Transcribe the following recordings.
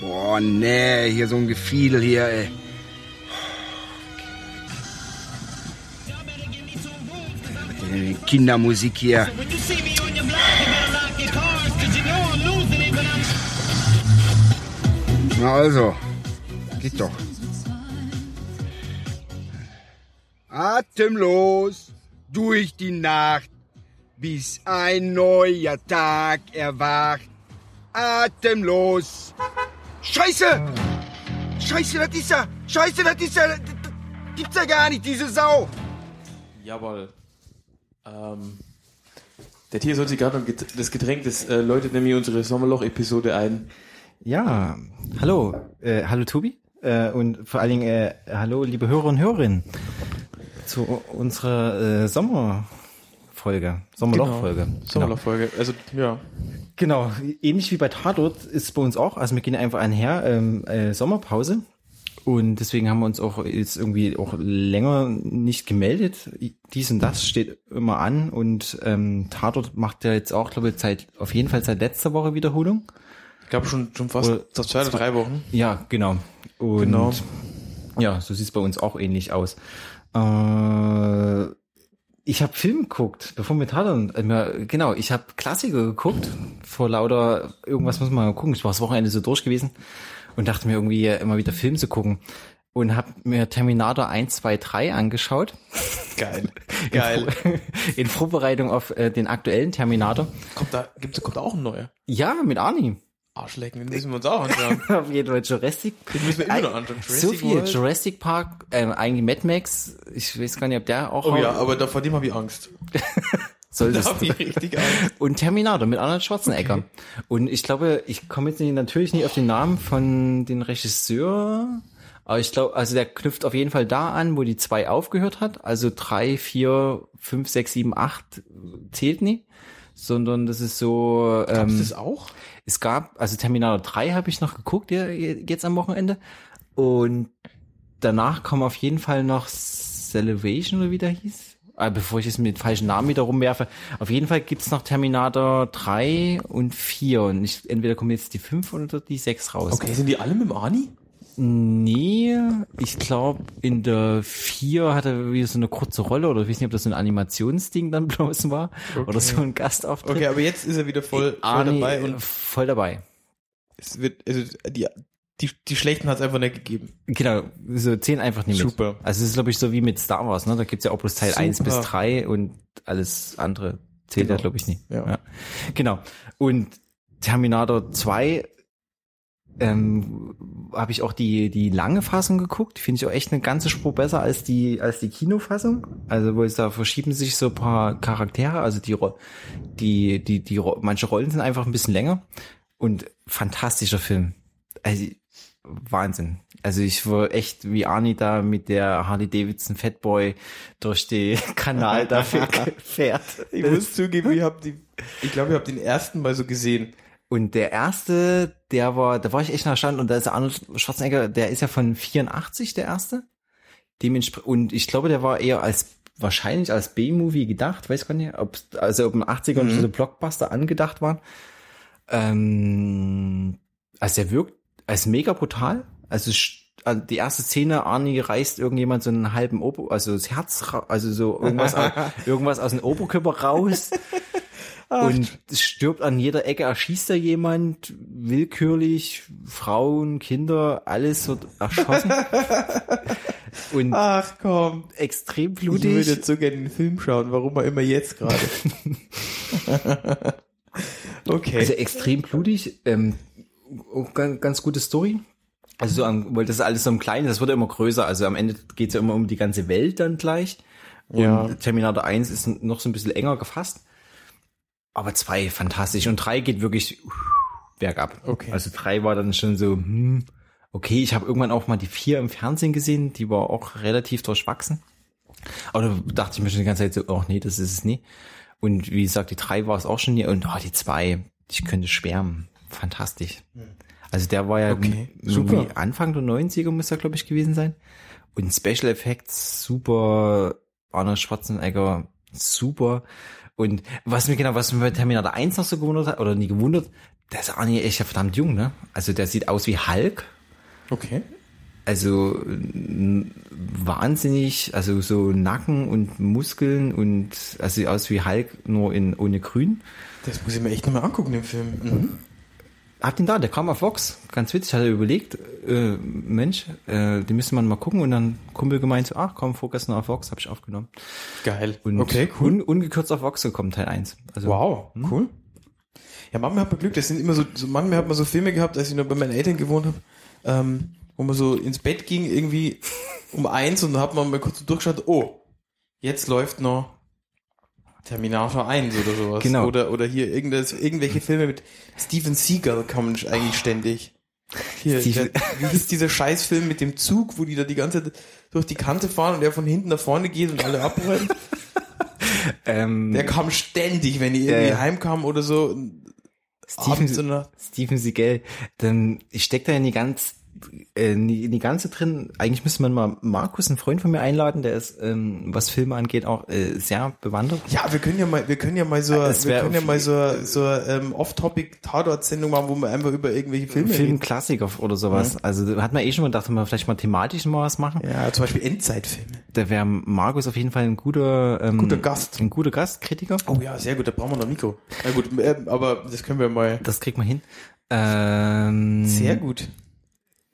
Boah, nee, hier so ein Gefiedel hier, ey. Kindermusik hier. Na also, geht doch. Atemlos durch die Nacht, bis ein neuer Tag erwacht. Atemlos. Scheiße! Scheiße, das ist er! Scheiße, das ist er! Das gibt's ja gar nicht, diese Sau! Jawohl. Ähm, der Tier soll sich gerade get- das Getränk, das äh, läutet nämlich unsere Sommerloch-Episode ein. Ja, hallo, äh, hallo Tobi äh, und vor allen Dingen äh, hallo liebe Hörer und Hörerinnen zu unserer äh, Sommerfolge, Sommerlochfolge. Genau. Sommerloch-Folge. Also, ja. Genau, ähnlich wie bei Tatort ist es bei uns auch. Also wir gehen einfach einher, ähm, äh, Sommerpause. Und deswegen haben wir uns auch jetzt irgendwie auch länger nicht gemeldet. Dies und das steht immer an. Und ähm, Tatort macht ja jetzt auch, glaube ich, seit, auf jeden Fall seit letzter Woche Wiederholung. Ich glaube schon, schon fast Oder zwei oder drei Wochen. Ja, genau. Und Genau. ja, so sieht es bei uns auch ähnlich aus. Äh, ich habe Film geguckt, bevor wir Tatort, äh, genau, ich habe Klassiker geguckt, vor lauter, irgendwas muss man mal gucken, ich war das Wochenende so durch gewesen und dachte mir irgendwie äh, immer wieder Film zu gucken und habe mir Terminator 1, 2, 3 angeschaut. Geil. Geil. In Vorbereitung auf äh, den aktuellen Terminator. kommt da, gibt's, kommt da auch ein neuer? Ja, mit Arnie. Arschlecken, den müssen wir uns auch anschauen. Auf jeden Fall Jurassic. Den müssen wir immer noch anschauen. so Jurassic viel. World. Jurassic Park, ähm, eigentlich Mad Max. Ich weiß gar nicht, ob der auch Oh ja, aber da, vor dem habe ich Angst. soll Da habe ich richtig Angst. Und Terminator mit Arnold Schwarzenegger. Und ich glaube, ich komme jetzt nicht, natürlich nicht auf den Namen von den Regisseur. Aber ich glaube, also der knüpft auf jeden Fall da an, wo die zwei aufgehört hat. Also drei, vier, fünf, sechs, sieben, acht zählt nie. Sondern das ist so. Gab's Ähm, das auch? Es gab, also Terminator 3 habe ich noch geguckt, jetzt am Wochenende. Und danach kam auf jeden Fall noch Celebration oder wie der hieß. Ah, bevor ich es mit falschen Namen wieder rumwerfe. Auf jeden Fall gibt's noch Terminator 3 und 4. Und ich, entweder kommen jetzt die 5 oder die 6 raus. Okay, sind die alle mit dem Arnie? Nee, ich glaube, in der 4 hat er wieder so eine kurze Rolle oder ich weiß nicht, ob das so ein Animationsding dann bloß war oder so ein Gastauftritt. Okay, aber jetzt ist er wieder voll, voll Arnie, dabei und voll dabei. es wird, also die, die, die schlechten hat es einfach nicht gegeben. Genau, so zehn einfach nicht mit. Super. Also es ist, glaube ich, so wie mit Star Wars, ne? Da gibt's ja auch bloß Teil Super. 1 bis 3 und alles andere zählt ja, Genau. glaube ich, nicht. Ja. Genau. Und Terminator 2 ähm, habe ich auch die, die lange Fassung geguckt. Finde ich auch echt eine ganze Spur besser als die, als die Kinofassung. Also, wo es da verschieben sich so ein paar Charaktere. Also die, die, die, die, manche Rollen sind einfach ein bisschen länger. Und fantastischer Film. Also, Wahnsinn. Also ich war echt wie Arnie da mit der Harley Davidson Fatboy durch den Kanal da fährt. Ich muss zugeben, ich habe die, ich glaube, ich habe den ersten mal so gesehen. Und der erste, der war, da war ich echt erstaunt und da ist Arnold Schwarzenegger, der ist ja von 84, der erste. Dementsprechend, und ich glaube, der war eher als, wahrscheinlich als B-Movie gedacht, weiß gar nicht, ob, also ob in den 80ern Mhm. diese Blockbuster angedacht waren. Ähm, also der wirkt als mega brutal. Also, also die erste Szene, Arnie reißt irgendjemand so einen halben Ober, also das Herz, also so irgendwas, irgendwas aus dem Oberkörper raus. Und es stirbt an jeder Ecke, erschießt da jemand, willkürlich, Frauen, Kinder, alles wird erschossen. Und Ach komm. extrem Ich würde blutig. so gerne den Film schauen, warum er immer jetzt gerade. okay. Also extrem blutig, ähm, ganz, ganz gute Story. Also so am, weil das ist alles so im Kleinen, das wird ja immer größer. Also am Ende geht's ja immer um die ganze Welt dann gleich. Und Ja. Terminator 1 ist noch so ein bisschen enger gefasst. Aber zwei fantastisch. Und drei geht wirklich bergab. Okay. Also drei war dann schon so, hm, okay, ich habe irgendwann auch mal die vier im Fernsehen gesehen, die war auch relativ durchwachsen. Aber da dachte ich mir schon die ganze Zeit so, oh nee, das ist es nie. Und wie gesagt, die drei war es auch schon nie. Und oh, die zwei, ich könnte schwärmen. Fantastisch. Also der war ja Okay, super. Anfang der 90er muss er, glaube ich, gewesen sein. Und Special Effects super, Arnold Schwarzenegger super. Und was mir genau, was mir bei Terminator 1 noch so gewundert hat, oder nie gewundert, Der ist Arnie echt verdammt jung, ne? Also der sieht aus wie Hulk. Okay. Also wahnsinnig, also so Nacken und Muskeln und also sieht aus wie Hulk, nur in ohne Grün. Das muss ich mir echt nochmal angucken, den Film. Mhm. Hab den da, der kam auf Vox. Ganz witzig, hat er überlegt, äh, Mensch, äh, den müsste man mal gucken und dann Kumpel gemeint, so, ach komm, vorgestern auf Vox, hab ich aufgenommen. Geil. Und okay, cool. un, ungekürzt auf Vox gekommen, Teil 1. Also, Wow, cool. Ja, manchmal hat man Glück, das sind immer so, so manchmal hat man so Filme gehabt, als ich noch bei meinen Eltern gewohnt habe, ähm, wo man so ins Bett ging, irgendwie um eins und dann hat man mal kurz so durchgeschaut, oh, jetzt läuft noch Terminator 1 oder sowas. Genau. Oder, oder hier irgendwas, irgendwelche Filme mit Steven Seagal kommen eigentlich ständig. Hier, Steven- der, wie hieß dieser Scheißfilm mit dem Zug, wo die da die ganze Zeit durch die Kante fahren und der von hinten nach vorne geht und alle abräumen? ähm, Der kam ständig, wenn die irgendwie ja. heimkamen oder so. Steven, Steven Seagal, dann ich steck da in die ganz äh, in die, in die ganze drin. Eigentlich müsste man mal Markus, einen Freund von mir, einladen, der ist, ähm, was Filme angeht, auch äh, sehr bewandert. Ja, wir können ja mal, wir können ja mal so, Es wir können ja mal so, so ähm, Off-Topic-Tatort-Sendung machen, wo wir einfach über irgendwelche Filme. Filmklassiker oder sowas. Also da hat man eh schon mal gedacht, dass wir vielleicht mal thematisch mal was machen. Ja, zum Beispiel Endzeitfilme. Da wäre Markus auf jeden Fall ein guter, ähm, Guter Gast. Ein guter Gastkritiker. Oh ja, sehr gut, da brauchen wir noch Mikro. Na gut, ähm, aber das können wir mal. Das kriegt man hin. Ähm, Sehr gut.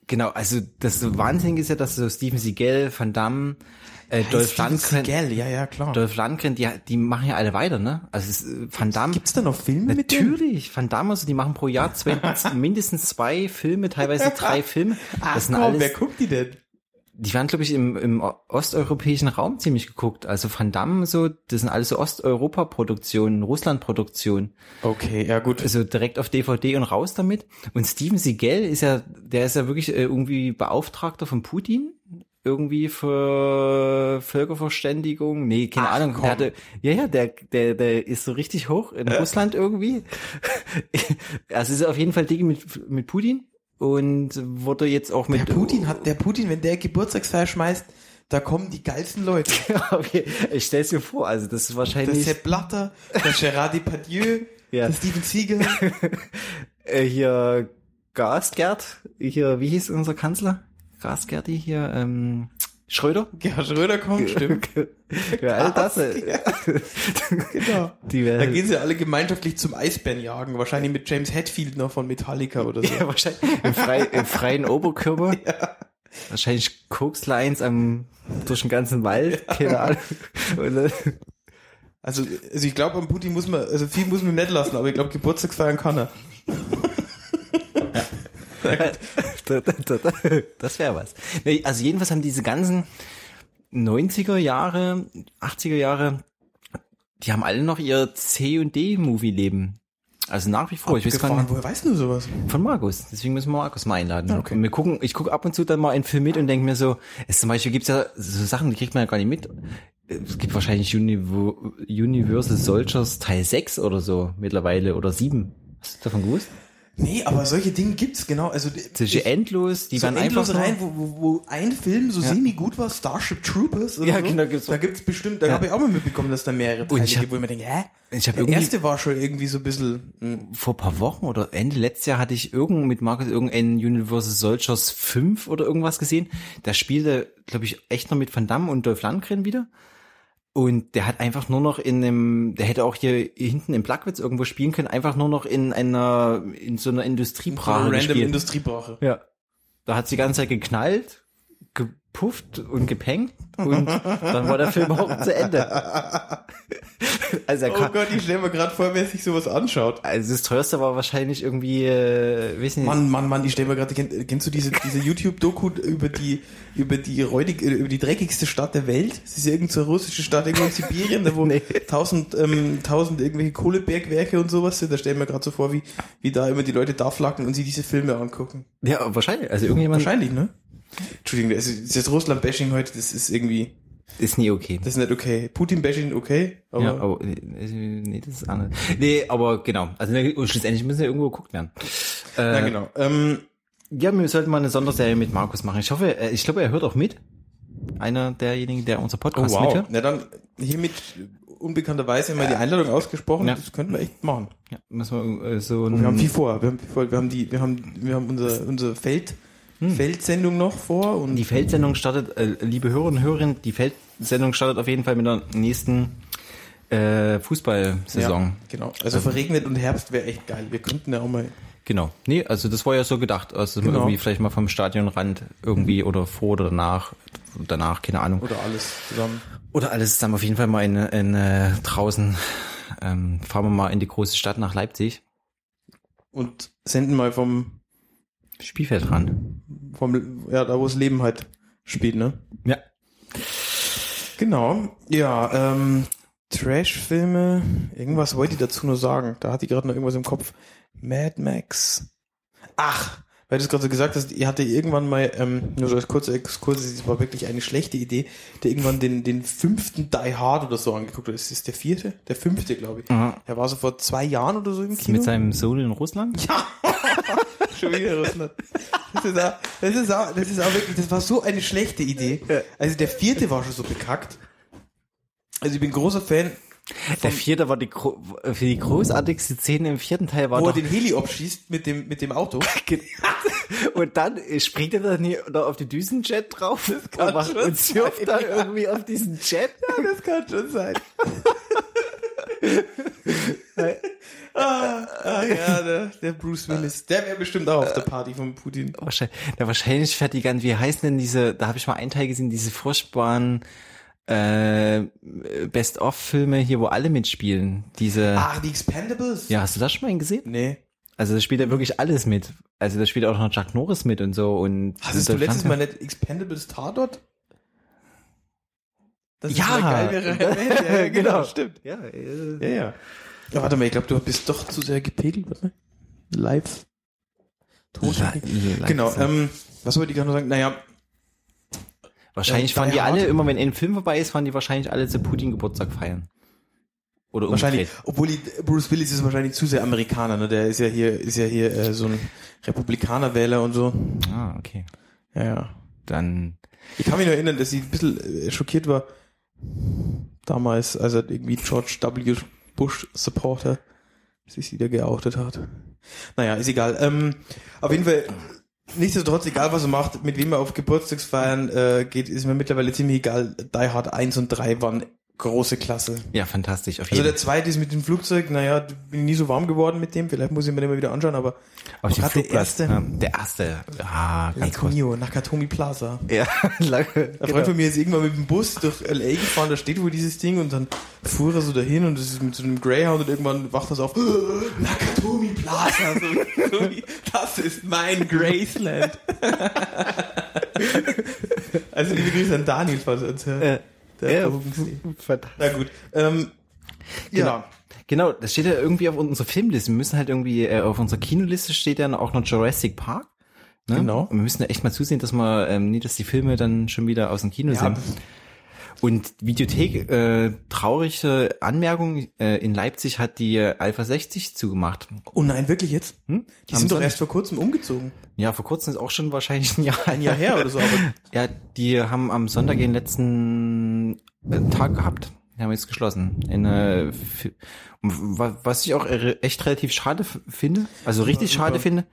Genau, also das Wahnsinnige ist ja, dass so Steven Seagal, Van Damme, äh, Dolph Steven Lundgren, Seagal, ja, ja, klar. Dolph Lundgren, die, die machen ja alle weiter, ne? Also es, Van Damme, Gibt's da noch Filme mit natürlich, Van Damme, also die machen pro Jahr zwei, mindestens zwei Filme, teilweise drei Filme. Ach, Das sind komm, alles, wer guckt die denn? Die werden, glaube ich, im, im osteuropäischen Raum ziemlich geguckt. Also Van Damme, so, das sind alles so Osteuropa-Produktionen, Russland-Produktionen. Okay, ja gut. Also direkt auf DVD und raus damit. Und Steven Seagal ist ja, der ist ja wirklich äh, irgendwie Beauftragter von Putin. Irgendwie für Völkerverständigung. Nee, keine Ach, Ahnung. Der hatte, ja, ja, der, der, der ist so richtig hoch in Russland irgendwie. also ist auf jeden Fall Digi mit, mit Putin. Und wurde jetzt auch mit Der Putin hat, der Putin, wenn der Geburtstagsfeier schmeißt, da kommen die geilsten Leute. okay, ich stell's mir vor, also das ist Der wahrscheinlich Sepp Blatter, der Gerard Depardieu, Ja. der Steven Seagal. äh, hier Gasgerd, hier, wie hieß unser Kanzler? Gasgerdi hier, ähm, Schröder? Gerhard Schröder kommt, stimmt. ja, all das. äh, Genau. Die Da wäre gehen sie alle gemeinschaftlich zum Eisbärenjagen. Wahrscheinlich mit James Hetfield noch von Metallica oder so. ja, wahrscheinlich im, frei, im freien Oberkörper. Wahrscheinlich Kokslines am durch den ganzen Wald, keine Ahnung. Äh, Also, also ich glaube, am Putin muss man, also viel muss man nicht lassen, aber ich glaube, Geburtstagsfeiern kann er. Da, da, da, da. das wäre was. Also jedenfalls haben diese ganzen 90er Jahre, 80er Jahre, die haben alle noch ihr C und D Movie Leben. Also nach wie vor. Ich weiß gar nicht, Woher weißt du sowas? von Markus. Deswegen müssen wir Markus mal einladen. Okay. Und wir gucken, ich gucke ab und zu dann mal einen Film mit und denke mir so, es zum Beispiel gibt's ja so Sachen, die kriegt man ja gar nicht mit. Es gibt wahrscheinlich Univ- Universal Soldiers Teil 6 oder so mittlerweile oder 7. Hast du davon gewusst? Nee, aber solche Dinge gibt's, genau. Also, Zwischen endlos, die so waren einfach endlos nur- rein, wo, wo, wo ein Film so semi gut war, Starship Troopers oder Ja, so. genau, gibt's da gibt's bestimmt, da Ja. habe ich auch mal mitbekommen, dass da mehrere Teile ich hab- gibt, wo ich mir denke, hä? Ich habe Der erste war schon irgendwie so ein bisschen, hm, vor paar Wochen oder Ende letztes Jahr hatte ich irgend mit Markus irgendeinen Universal Soldiers 5 oder irgendwas gesehen. Da spielte, glaube ich, echt noch mit Van Damme und Dolph Lundgren wieder. Und der hat einfach nur noch in einem, der hätte auch hier hinten im Plagwitz irgendwo spielen können, einfach nur noch in einer, in so einer so Industriebrache eine random gespielt. Industriebrache. ja. Da hat die ganze Zeit geknallt, gepufft und gepengt und dann war der Film auch zu Ende. Also er Oh Gott, ich stelle mir gerade vor, wer sich sowas anschaut. also das teuerste war wahrscheinlich irgendwie, äh, weiß nicht, Mann, Mann, Mann, ich stelle mir gerade, kenn, kennst du diese, diese YouTube-Doku über die, über die räudig, äh, über die dreckigste Stadt der Welt? Das ist ja irgendeine so russische Stadt irgendwo in Sibirien, da wo Nee. tausend, ähm, tausend irgendwelche Kohlebergwerke und sowas sind. Da stelle ich mir gerade so vor, wie, wie da immer die Leute da flacken und sie diese Filme angucken. Ja, wahrscheinlich. Also irgendjemand Wahrscheinlich, ne? Entschuldigung, das ist das Russland-Bashing heute, das ist irgendwie, ist nie okay. das ist nicht okay. Putin-Bashing okay, aber, ja, aber äh, nee, das ist anders. Nee, aber genau. Also schlussendlich müssen ja irgendwo geguckt werden. Äh, ja, genau. Ähm, Ja, wir sollten mal eine Sonderserie mit Markus machen. Ich hoffe, äh, ich glaube, er hört auch mit. Einer derjenigen, der unser oh Podcast wow. mithört. Na dann, hiermit unbekannterweise mal die Einladung ausgesprochen. Ja. Das könnten wir echt machen. Ja, müssen wir äh, so Und wir haben viel vor. Wir haben, wir haben die, wir haben, wir haben unsere, unsere Feld, Feldsendung noch vor und Hm. die Feldsendung startet, äh, liebe Hörerinnen und Hörer, die Feldsendung startet auf jeden Fall mit der nächsten äh, Fußballsaison. Ja, genau. Also verregnet und Herbst wäre echt geil. Wir könnten ja auch mal. Genau. Nee, also das war ja so gedacht. Also Genau. irgendwie vielleicht mal vom Stadionrand irgendwie oder vor oder danach. Danach, keine Ahnung. Oder alles zusammen. Oder alles zusammen auf jeden Fall mal in, in äh, draußen. Ähm, fahren wir mal in die große Stadt nach Leipzig. Und senden mal vom, Spielfeld ran. Vom, ja, da wo das Leben halt spielt, ne? Ja. Genau. Ja, ähm, Trash-Filme. Irgendwas wollte ich dazu nur sagen. Da hatte ich gerade noch irgendwas im Kopf. Mad Max. Ach, weil du es gerade so gesagt hast, ihr hatte irgendwann mal, ähm, nur so als kurzer Exkurs, das war wirklich eine schlechte Idee, der irgendwann den, den fünften Die Hard oder so angeguckt hat. Ist das der vierte? Der fünfte, glaube ich. Aha. Der war so vor zwei Jahren oder so im Kino. Mit seinem Sohn in Russland? Schon wieder Russland. Das ist, auch, das, ist auch, das ist auch wirklich, das war so eine schlechte Idee. Also der vierte war schon so bekackt. Also ich bin großer Fan, Der vierte war die, für die großartigste Szene im vierten Teil war wo er doch, den Heli abschießt mit dem, mit dem Auto. und dann springt er dann hier da auf die Düsenjet drauf und, surft dann ja. irgendwie auf diesen Jet. Das kann schon sein. ah, ah, ja, der, der Bruce Willis. Der wäre bestimmt auch auf der Party von Putin. Wahrscheinlich, der wahrscheinlich fährt die ganze, wie heißen denn diese, da habe ich mal einen Teil gesehen, diese furchtbaren äh, Best-of-Filme hier, wo alle mitspielen. Diese, Ach, die Expendables? ja, hast du das schon mal gesehen? Nee. Also da spielt er wirklich alles mit. Also da spielt auch noch Chuck Norris mit und so und Hattest du letztes Mal nicht Expendables Tatort? Das Ja, geil wäre. ja, genau. stimmt. Ja, äh, Ja, ja. Ja, warte mal, ich glaube, du bist doch zu sehr gepegelt, mal. Live. Li- Genau, ähm, was wollte ich gerade noch sagen? Naja, Wahrscheinlich äh, fahren Die alle, Hard. immer wenn ein Film vorbei ist, fahren die wahrscheinlich alle zu Putin Geburtstag feiern. Oder wahrscheinlich, obwohl die, Bruce Willis ist wahrscheinlich zu sehr Amerikaner, ne? Der ist ja hier, ist ja hier äh, so ein Republikanerwähler und so. Ah, okay. Ja, ja. Dann, Ich kann mich nur erinnern, dass ich ein bisschen äh, schockiert war damals, als er irgendwie George W. Bush Supporter sich wieder geoutet hat. Naja, ist egal. Ähm, auf jeden Fall, nichtsdestotrotz, egal was er macht, mit wem er auf Geburtstagsfeiern äh, geht, ist mir mittlerweile ziemlich egal. Die Hard 1 und 3 waren große Klasse. ja, fantastisch, auf Also jeden der zweite ist mit dem Flugzeug, naja, bin nie so warm geworden mit dem, vielleicht muss ich mir den mal wieder anschauen, aber Auf dem gerade der Flugplatz. erste, Ja, der erste. Ah, ganz groß. Mio, Nakatomi Plaza. Ja, lange. Ein genau. Freund von mir ist irgendwann mit dem Bus durch L.A. gefahren, da steht wohl dieses Ding und dann fuhr er so dahin und das ist mit so einem Greyhound und irgendwann wacht er so auf, Nakatomi Plaza, so, so wie, das ist mein Graceland. also liebe Grüße an Daniel, falls er uns hört. Äh, Der ja. Na gut, ähm, ja. Genau, das steht ja irgendwie auf unserer Filmliste. Wir müssen halt irgendwie, äh, auf unserer Kinoliste steht ja auch noch Jurassic Park. Ne? Genau. Und wir müssen ja echt mal zusehen, dass wir, ähm, nie, dass die Filme dann schon wieder aus dem Kino Ja. sind. Und Videothek, äh, traurige Anmerkung, äh, in Leipzig hat die Alpha 60 zugemacht. Oh nein, wirklich jetzt? Hm? Die Am sind doch erst vor kurzem umgezogen. Ja, vor kurzem ist auch schon wahrscheinlich ein Jahr, Ein Jahr her oder so, aber Ja, die haben am Sonntag den letzten äh, Tag gehabt. Die haben jetzt geschlossen. In, äh, was ich auch echt relativ schade finde, also richtig schade finde,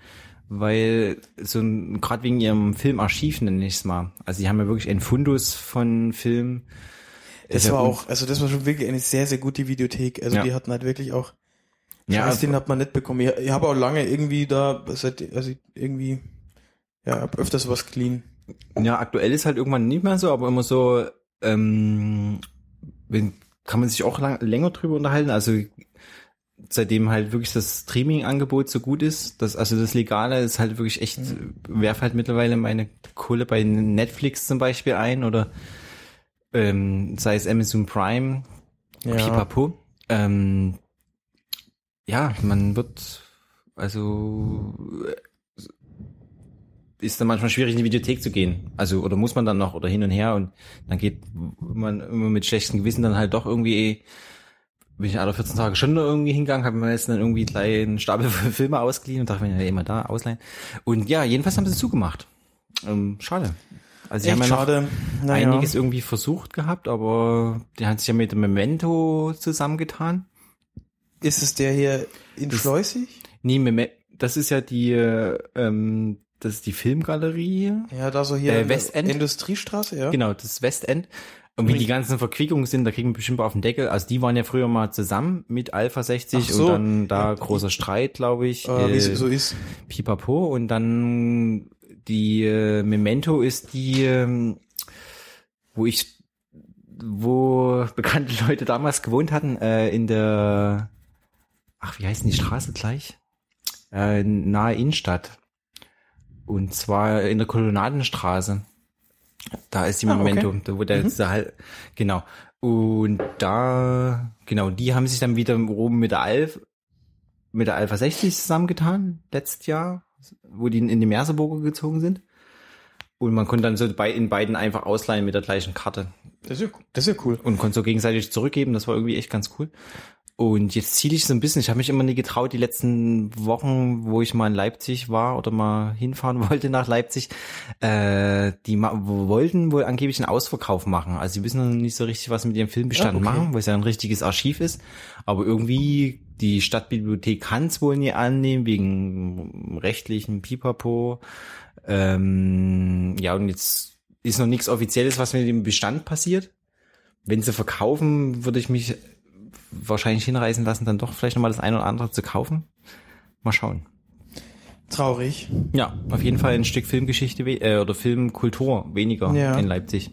weil so ein, gerade wegen ihrem Filmarchiv nenne ich es mal. Also die haben ja wirklich einen Fundus von Film. das war auch, also das war schon wirklich eine sehr, sehr gute Videothek. Also Ja. die hatten halt wirklich auch Ja, Scheiß, den hat man nicht bekommen. Ich, ich habe auch lange irgendwie da, seit, also irgendwie, ja, hab öfters was clean. Ja, aktuell ist halt irgendwann nicht mehr so, aber immer so, ähm, wenn, kann man sich auch lang, länger drüber unterhalten. Also seitdem halt wirklich das Streaming-Angebot so gut ist, das, also das Legale ist halt wirklich echt, werf halt mittlerweile meine Kohle bei Netflix zum Beispiel ein oder ähm, sei es Amazon Prime, Ja. Pipapo. Ähm, ja, man wird, also äh, ist dann manchmal schwierig in die Videothek zu gehen. Also oder muss man dann noch oder hin und her und dann geht man immer mit schlechtem Gewissen dann halt doch irgendwie bin ich alle 14 Tage schon irgendwie hingegangen, habe mir jetzt dann irgendwie gleich einen Stapel Filme ausgeliehen und dachte mir, ja, immer da ausleihen. Und ja, jedenfalls haben sie zugemacht. Ähm, schade. Also sie haben ja schade. Naja. einiges irgendwie versucht gehabt, aber die haben sich ja mit dem Memento zusammengetan. Ist es der hier in Schleusig? Nee, das ist ja die, äh, ähm, das ist die Filmgalerie. Ja, da so hier Äh, Westend? Industriestraße, ja. Genau, das Westend. Und wie die ganzen Verquickungen sind, da kriegen wir bestimmt auf den Deckel. Also die waren ja früher mal zusammen mit Alpha 60 Ach so. und dann da großer Streit, glaube ich. Äh, wie äh, es so ist. Pipapo und dann die äh, Memento ist die, ähm, wo ich, wo bekannte Leute damals gewohnt hatten, äh, in der, ach, wie heißt denn die Straße gleich? Äh, nahe Innenstadt. Und zwar in der Kolonnadenstraße. Da ist die Ah, Memento, okay. da wo der jetzt halt, genau. Und da, genau, die haben sich dann wieder oben mit der Alf, mit der Alpha 60 zusammengetan, letztes Jahr, wo die in die Merseburger gezogen sind. Und man konnte dann so bei, in beiden einfach ausleihen mit der gleichen Karte Das ist ja, das ist ja cool. und konnte so gegenseitig zurückgeben. Das war irgendwie echt ganz cool. Und jetzt ziele ich so ein bisschen. Ich habe mich immer nie getraut, die letzten Wochen, wo ich mal in Leipzig war oder mal hinfahren wollte nach Leipzig, äh, die wollten wohl angeblich einen Ausverkauf machen. Also sie wissen noch nicht so richtig, was sie mit ihrem Filmbestand okay. machen, weil es ja ein richtiges Archiv ist. Aber irgendwie die Stadtbibliothek kann es wohl nie annehmen, wegen rechtlichen Pipapo. Ähm, ja, und jetzt ist noch nichts Offizielles, was mit dem Bestand passiert. Wenn sie verkaufen, würde ich mich wahrscheinlich hinreißen lassen, dann doch vielleicht nochmal das eine oder andere zu kaufen. Mal schauen. Traurig. Ja, auf jeden Fall ein Stück Filmgeschichte äh, oder Filmkultur weniger Ja. in Leipzig.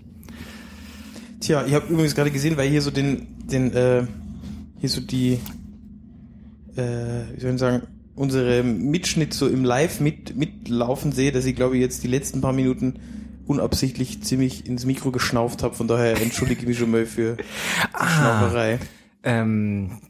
Tja, ich habe übrigens gerade gesehen, weil hier so den, den, äh, hier so die, äh, wie soll ich sagen, unsere Mitschnitt so im Live mit, mitlaufen sehe, dass ich glaube ich jetzt die letzten paar Minuten unabsichtlich ziemlich ins Mikro geschnauft habe. Von daher entschuldige ich mich schon mal für die Schnauferei. Ähm,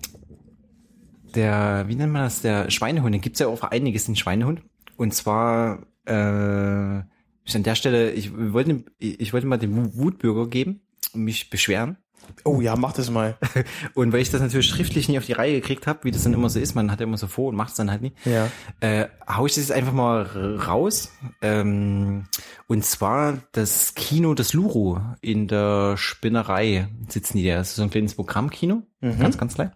der, wie nennt man das, der Schweinehund, den gibt's ja auch einiges in Schweinehund. Und zwar, äh, ich an der Stelle, ich wollte, ich wollte mal den Wutbürger geben mich beschweren. Oh ja, mach das mal. Und weil ich das natürlich schriftlich nie auf die Reihe gekriegt habe, wie das dann immer so ist, man hat ja immer so vor und macht es dann halt nie, Ja. äh, hau ich das jetzt einfach mal raus. Ähm, und zwar das Kino des Luru in der Spinnerei sitzen die da. Das ist so ein kleines Programmkino, ganz, ganz klein.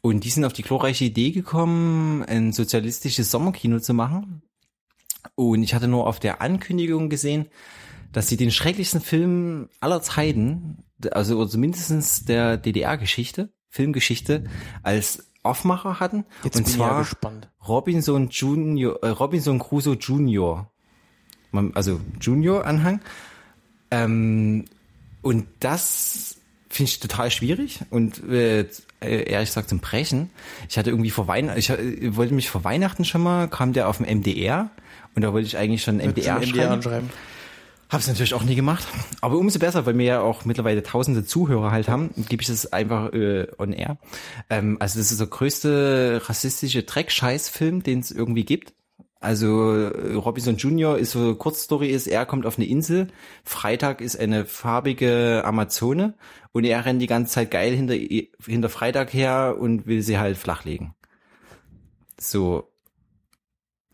Und die sind auf die glorreiche Idee gekommen, ein sozialistisches Sommerkino zu machen. Und ich hatte nur auf der Ankündigung gesehen, dass sie den schrecklichsten Film aller Zeiten, also oder zumindest der DDR-Geschichte, Filmgeschichte, als Aufmacher hatten. Jetzt und bin ich ja zwar gespannt. Robinson Junior, äh, Robinson Crusoe Junior. Also Junior-Anhang. Ähm, und das finde ich total schwierig und äh, ehrlich gesagt zum Brechen. Ich hatte irgendwie vor Weihnachten, ich äh, wollte mich vor Weihnachten schon mal, kam der auf dem MDR und da wollte ich eigentlich schon MDR, Zum schreiben. anschreiben. Hab's natürlich auch nie gemacht. Aber umso besser, weil wir ja auch mittlerweile tausende Zuhörer halt haben, gebe ich das einfach äh, on air. Ähm, also das ist der größte rassistische Dreck-Scheiß-Film, den es irgendwie gibt. Also äh, Robinson Jr. ist so Kurzstory ist, er kommt auf eine Insel, Freitag ist eine farbige Amazone und er rennt die ganze Zeit geil hinter, hinter Freitag her und will sie halt flachlegen. So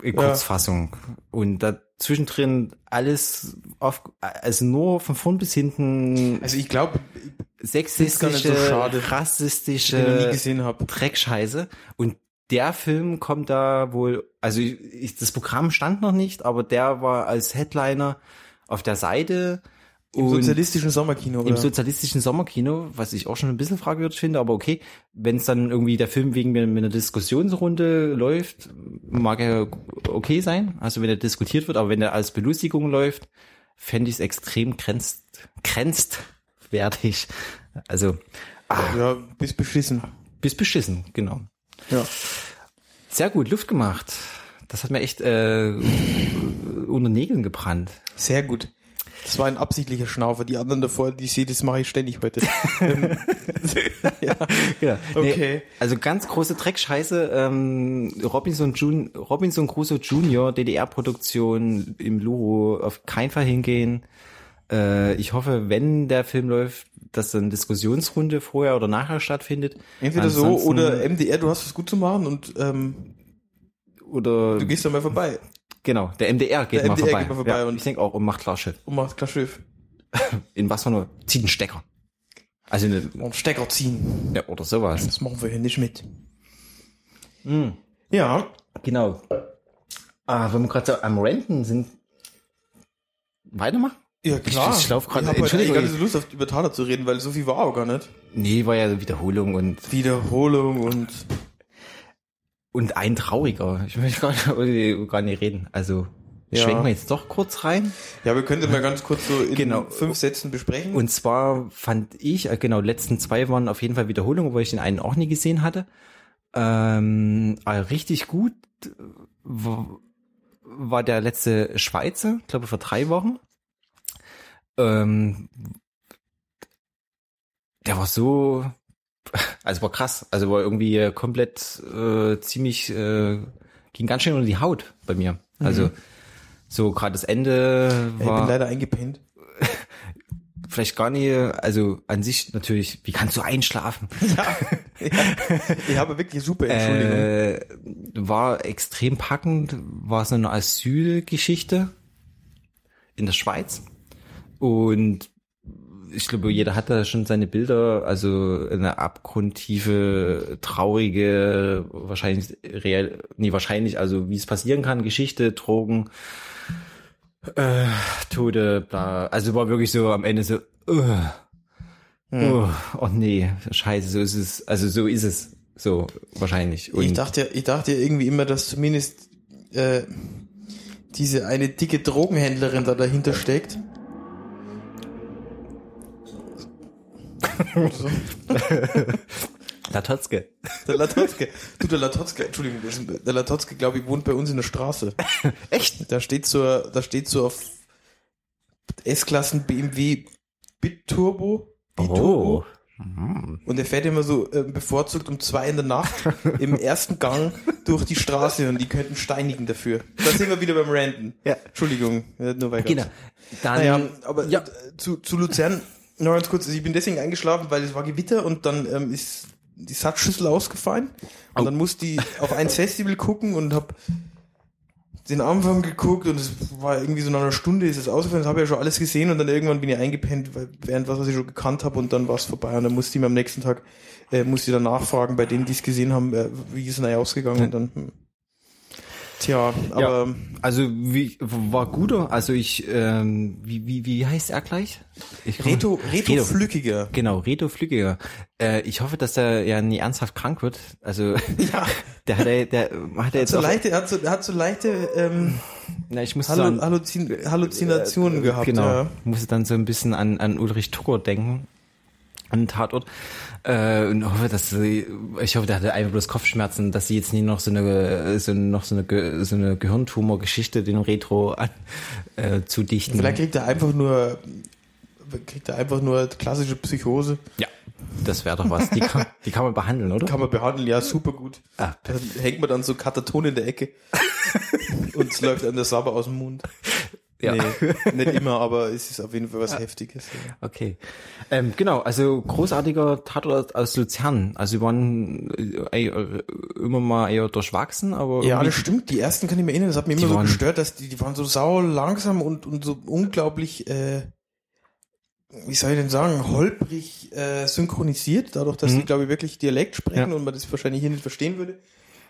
in Ja. Kurzfassung. Und dazwischendrin alles auf, also nur von vorn bis hinten Also ich glaube, sexistische, so schade, rassistische. Dreckscheiße. Und der Film kommt da wohl, also ich, ich, das Programm stand noch nicht, aber der war als Headliner auf der Seite. Im sozialistischen Sommerkino. im oder? sozialistischen Sommerkino, was ich auch schon ein bisschen fragwürdig finde, aber okay, wenn es dann irgendwie der Film wegen mit einer Diskussionsrunde läuft, mag er okay sein, also wenn er diskutiert wird, aber wenn er als Belustigung läuft, fände ich es extrem grenzt, grenzwertig. Also, ah, ja, bist beschissen. bis beschissen, genau. Ja. Sehr gut, Luft gemacht. Das hat mir echt äh, unter Nägeln gebrannt. Sehr gut. Das war ein absichtlicher Schnaufer. Die anderen davor, die ich sehe, das mache ich ständig heute. Ja. Ja, Okay. also ganz große Dreckscheiße. Ähm, Robinson, Jun Robinson Crusoe Junior, DDR-Produktion im Luro, auf keinen Fall hingehen. Äh, ich hoffe, wenn der Film läuft, dass dann Diskussionsrunde vorher oder nachher stattfindet. Entweder so Ansonsten- oder MDR, du hast was gut zu machen und ähm, oder du gehst da mal vorbei. Genau, der MDR geht, Der mal, MDR vorbei. geht mal vorbei ja, und- ich denke auch, und macht klar Schiff. Und macht klar Schiff. In was für nur, zieht einen Stecker. Also eine, Und Stecker ziehen. ja, oder sowas. Das machen wir hier nicht mit. Ja. Genau. Ah, wenn wir gerade so am Renten sind, weitermachen? Ja, klar. Ich- ich lauf grad- Ich habe gar nicht so Lust, auf, über Taler zu reden, weil so viel war auch gar nicht. Nee, war ja Wiederholung und, Wiederholung und und ein trauriger. Ich möchte gar nicht, gar nicht reden. Also, Ja. schwenken wir jetzt doch kurz rein. ja, wir könnten mal ganz kurz so in Genau. fünf Sätzen besprechen. Und zwar fand ich, äh, genau, letzten zwei waren auf jeden Fall Wiederholungen, weil ich den einen auch nie gesehen hatte. Ähm, aber richtig gut äh, war, war der letzte Schweizer, ich glaube vor drei Wochen. Ähm, der war so, also war krass, also war irgendwie äh, komplett äh, ziemlich, äh, ging ganz schön unter die Haut bei mir. Also so gerade das Ende Ja, ich bin war leider eingepennt. vielleicht gar nicht, also an sich natürlich, wie kannst du einschlafen? Ich habe wirklich super Entschuldigung. Äh, war extrem packend, war so eine Asylgeschichte in der Schweiz. Und ich glaube, jeder hat da schon seine Bilder, also eine abgrundtiefe, traurige, wahrscheinlich real, nee, wahrscheinlich, also wie es passieren kann, Geschichte, Drogen, äh, Tode, bla. Also war wirklich so am Ende so, uh, oh, oh nee, scheiße, so ist es, also so ist es, so wahrscheinlich. Und ich dachte, ja- ich dachte irgendwie immer, dass zumindest äh, diese eine dicke Drogenhändlerin da dahinter steckt. Latotzke. Der Latotzke. Du, der Latotzke, Entschuldigung, der Latotzke, glaube ich, wohnt bei uns in der Straße. Echt? Da steht so, da steht so auf S-Klassen BMW Biturbo. Biturbo. Oh. Hm. Und er fährt immer so äh, bevorzugt um zwei in der Nacht im ersten Gang durch die Straße und die könnten steinigen dafür. Da sind wir wieder beim Ranten. Ja. Entschuldigung, nur weil Genau. Dann, Naja, aber ja. zu, zu Luzern noch ganz kurz. Also ich bin deswegen eingeschlafen, weil es war Gewitter und dann ähm, ist die Satzschüssel ausgefallen. Und Oh. dann musste ich auf ein Festival gucken und hab den Anfang geguckt und es war irgendwie so nach einer Stunde ist es ausgefallen, das habe ich ja schon alles gesehen und dann irgendwann bin ich eingepennt, während was, was ich schon gekannt habe und dann war es vorbei und dann musste ich mir am nächsten Tag, äh, musste ich dann nachfragen bei denen, die es gesehen haben, äh, wie ist es denn ausgegangen und dann, hm. Tja, aber Also wie war guter? Also ich ähm, wie wie wie heißt er gleich? Ich Reto, Reto, Reto. Flückiger. Genau, Reto Flüggiger. Äh, ich hoffe, dass er ja nie ernsthaft krank wird. Also Ja. der hat er, der hat er jetzt so leichte, er hat so, hat so leichte ähm, na, ich muss Hallu sagen, Halluzin Halluzinationen gehabt. genau, Ja. musste dann so ein bisschen an an Ulrich Tucker denken an den Tatort äh, und hoffe, dass sie, ich hoffe, der hatte einfach bloß Kopfschmerzen, dass sie jetzt nie noch so eine so noch so eine so eine Gehirntumor-Geschichte den Retro an, äh, zudichten. Vielleicht kriegt er einfach nur kriegt er einfach nur klassische Psychose. Ja, das wäre doch was. Die kann, die kann man behandeln, oder? Kann man behandeln, ja, super gut. Ah, Da hängt man dann so Kataton in der Ecke und es läuft an der Sabber aus dem mund. Ja. Nee, nicht immer, aber es ist auf jeden Fall was Heftiges. Ja. Okay. Ähm, genau, also großartiger Tatort aus Luzern. Also wir waren äh, äh, immer mal eher durchwachsen, aber Ja, das stimmt. Die ersten kann ich mir erinnern, das hat mich immer so waren- gestört, dass die, die waren so sau langsam und, und so unglaublich, äh, wie soll ich denn sagen, holprig äh, synchronisiert, dadurch, dass Mhm. die, glaube ich, wirklich Dialekt sprechen Ja. und man das wahrscheinlich hier nicht verstehen würde.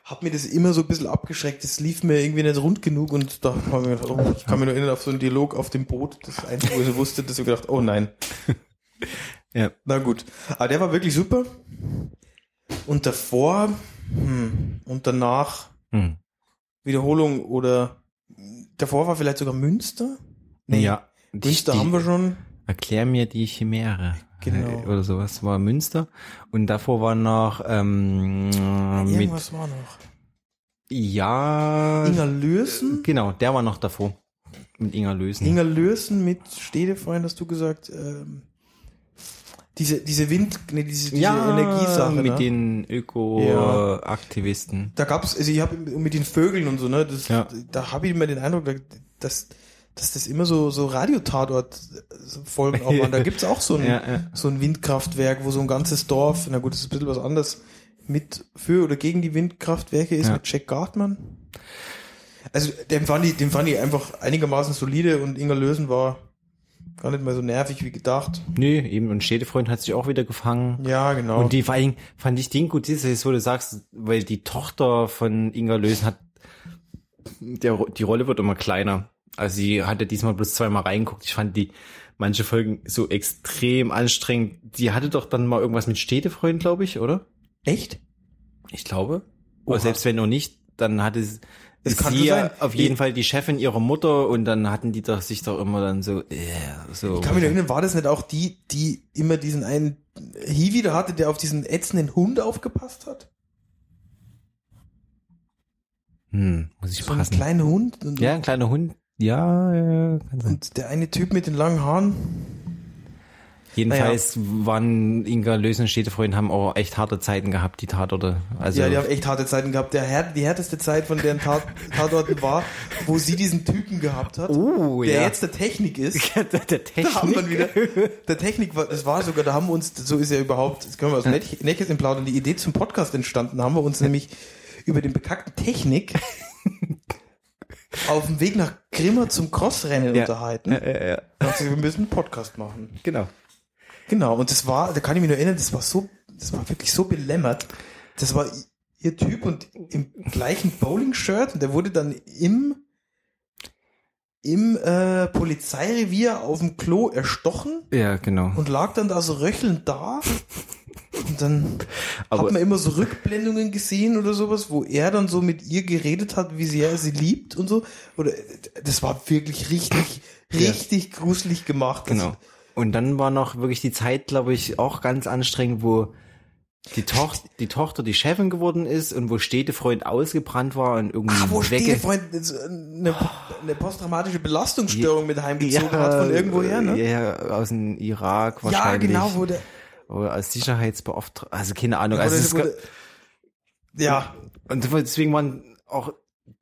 Hat mir das immer so ein bisschen abgeschreckt. Das lief mir irgendwie nicht rund genug und da habe ich mir gedacht, oh, ich kann mich nur erinnern auf so einen Dialog auf dem Boot. Das Einzige, wo ich so wusste, dass ich mir gedacht, oh nein. Ja. Na gut. Aber der war wirklich super. Und davor, hm, und danach Hm. Wiederholung oder davor war vielleicht sogar Münster? Ja. Die, Münster die, haben wir schon. Erklär mir die Chimäre. Genau. Äh, Oder sowas. War Münster. Und davor war noch ähm, mit Irgendwas war noch. ja Inga Lürsen? genau, der war noch davor. Mit Inga Lösen. Inga Lürsen mit Stedefreund, hast du gesagt. Ähm, diese, diese Wind, nee, diese, diese Energiesache. mit ne? den Öko-Aktivisten. da gab's, also ich habe mit den Vögeln und so, ne, das, Ja. da habe ich immer den Eindruck, dass, dass das immer so, so Radiotatort-Folgen auch waren. Da gibt's auch so ein, Ja, ja. so ein Windkraftwerk, wo so ein ganzes Dorf, na gut, das ist ein bisschen was anderes, mit für oder gegen die Windkraftwerke ist, Ja. mit Jack Gartman. Also dem fand ich, dem fand ich einfach einigermaßen solide und Inga Lösen war gar nicht mal so nervig wie gedacht. Nö, eben, und Städtefreund hat sich auch wieder gefangen. Ja, genau. Und die vor allen Dingen fand ich den gut, das ist, wo du sagst, weil die Tochter von Inga Lösen hat, der, die Rolle wird immer kleiner. Also sie hatte diesmal bloß zweimal reingeguckt. Ich fand die manche Folgen so extrem anstrengend. Die hatte doch dann mal irgendwas mit Städtefreund, glaube ich, oder? Echt? Ich glaube. Oha. Oder selbst wenn noch nicht, dann hatte sie, sie auf jeden Fall die Chefin ihrer Mutter und dann hatten die doch sich doch immer dann so, äh, so. Ich kann mich erinnern, war das nicht auch die, die immer diesen einen Hiwi da hatte, der auf diesen ätzenden Hund aufgepasst hat? hm, muss ich So passen. kleinen Hund? Und, Ja, ein kleiner Hund. Ja, ja, kann sein. und der eine Typ mit den langen Haaren? Jedenfalls waren Inga Lösen und Städtefreund haben auch echt harte Zeiten gehabt, die Tatorte. Also, ja, die haben echt harte Zeiten gehabt. Der Her die härteste Zeit von deren Tat Tatorten war, wo sie diesen Typen gehabt hat, Oh, der ja. jetzt der Technik ist. der, der Da haben wir Technik. wieder. Der Technik war, das war sogar, da haben wir uns, so ist ja überhaupt, das können wir aus dem Näch- Nähkästchen plaudern, die Idee zum Podcast entstanden, haben wir uns nämlich über den bekackten Technik auf dem Weg nach Grimmer zum Crossrennen Ja. unterhalten. Ja, ja, ja. Da wir müssen einen Podcast machen. Genau. Genau, und das war, da kann ich mich nur erinnern, das war so, das war wirklich so belämmert. Das war ihr Typ und im gleichen Bowling-Shirt und der wurde dann im, im äh, Polizeirevier auf dem Klo erstochen Ja, genau. und lag dann da so röchelnd da. Und dann Aber- hat man immer so Rückblendungen gesehen oder sowas, wo er dann so mit ihr geredet hat, wie sehr er sie liebt und so. Oder das war wirklich richtig, Ja. richtig gruselig gemacht. Das- Genau. Und dann war noch wirklich die Zeit, glaube ich, auch ganz anstrengend, wo die, Toch die Tochter die Chefin geworden ist und wo Städtefreund ausgebrannt war und irgendwie Ah, wo wegge- Städtefreund eine, eine posttraumatische Belastungsstörung mit heimgezogen ja, hat von irgendwoher, ne? Ja, aus dem Irak Ja, wahrscheinlich. genau, wo der, Oder als Sicherheitsbeauftragter, also keine Ahnung. Also es der ja, und deswegen waren auch,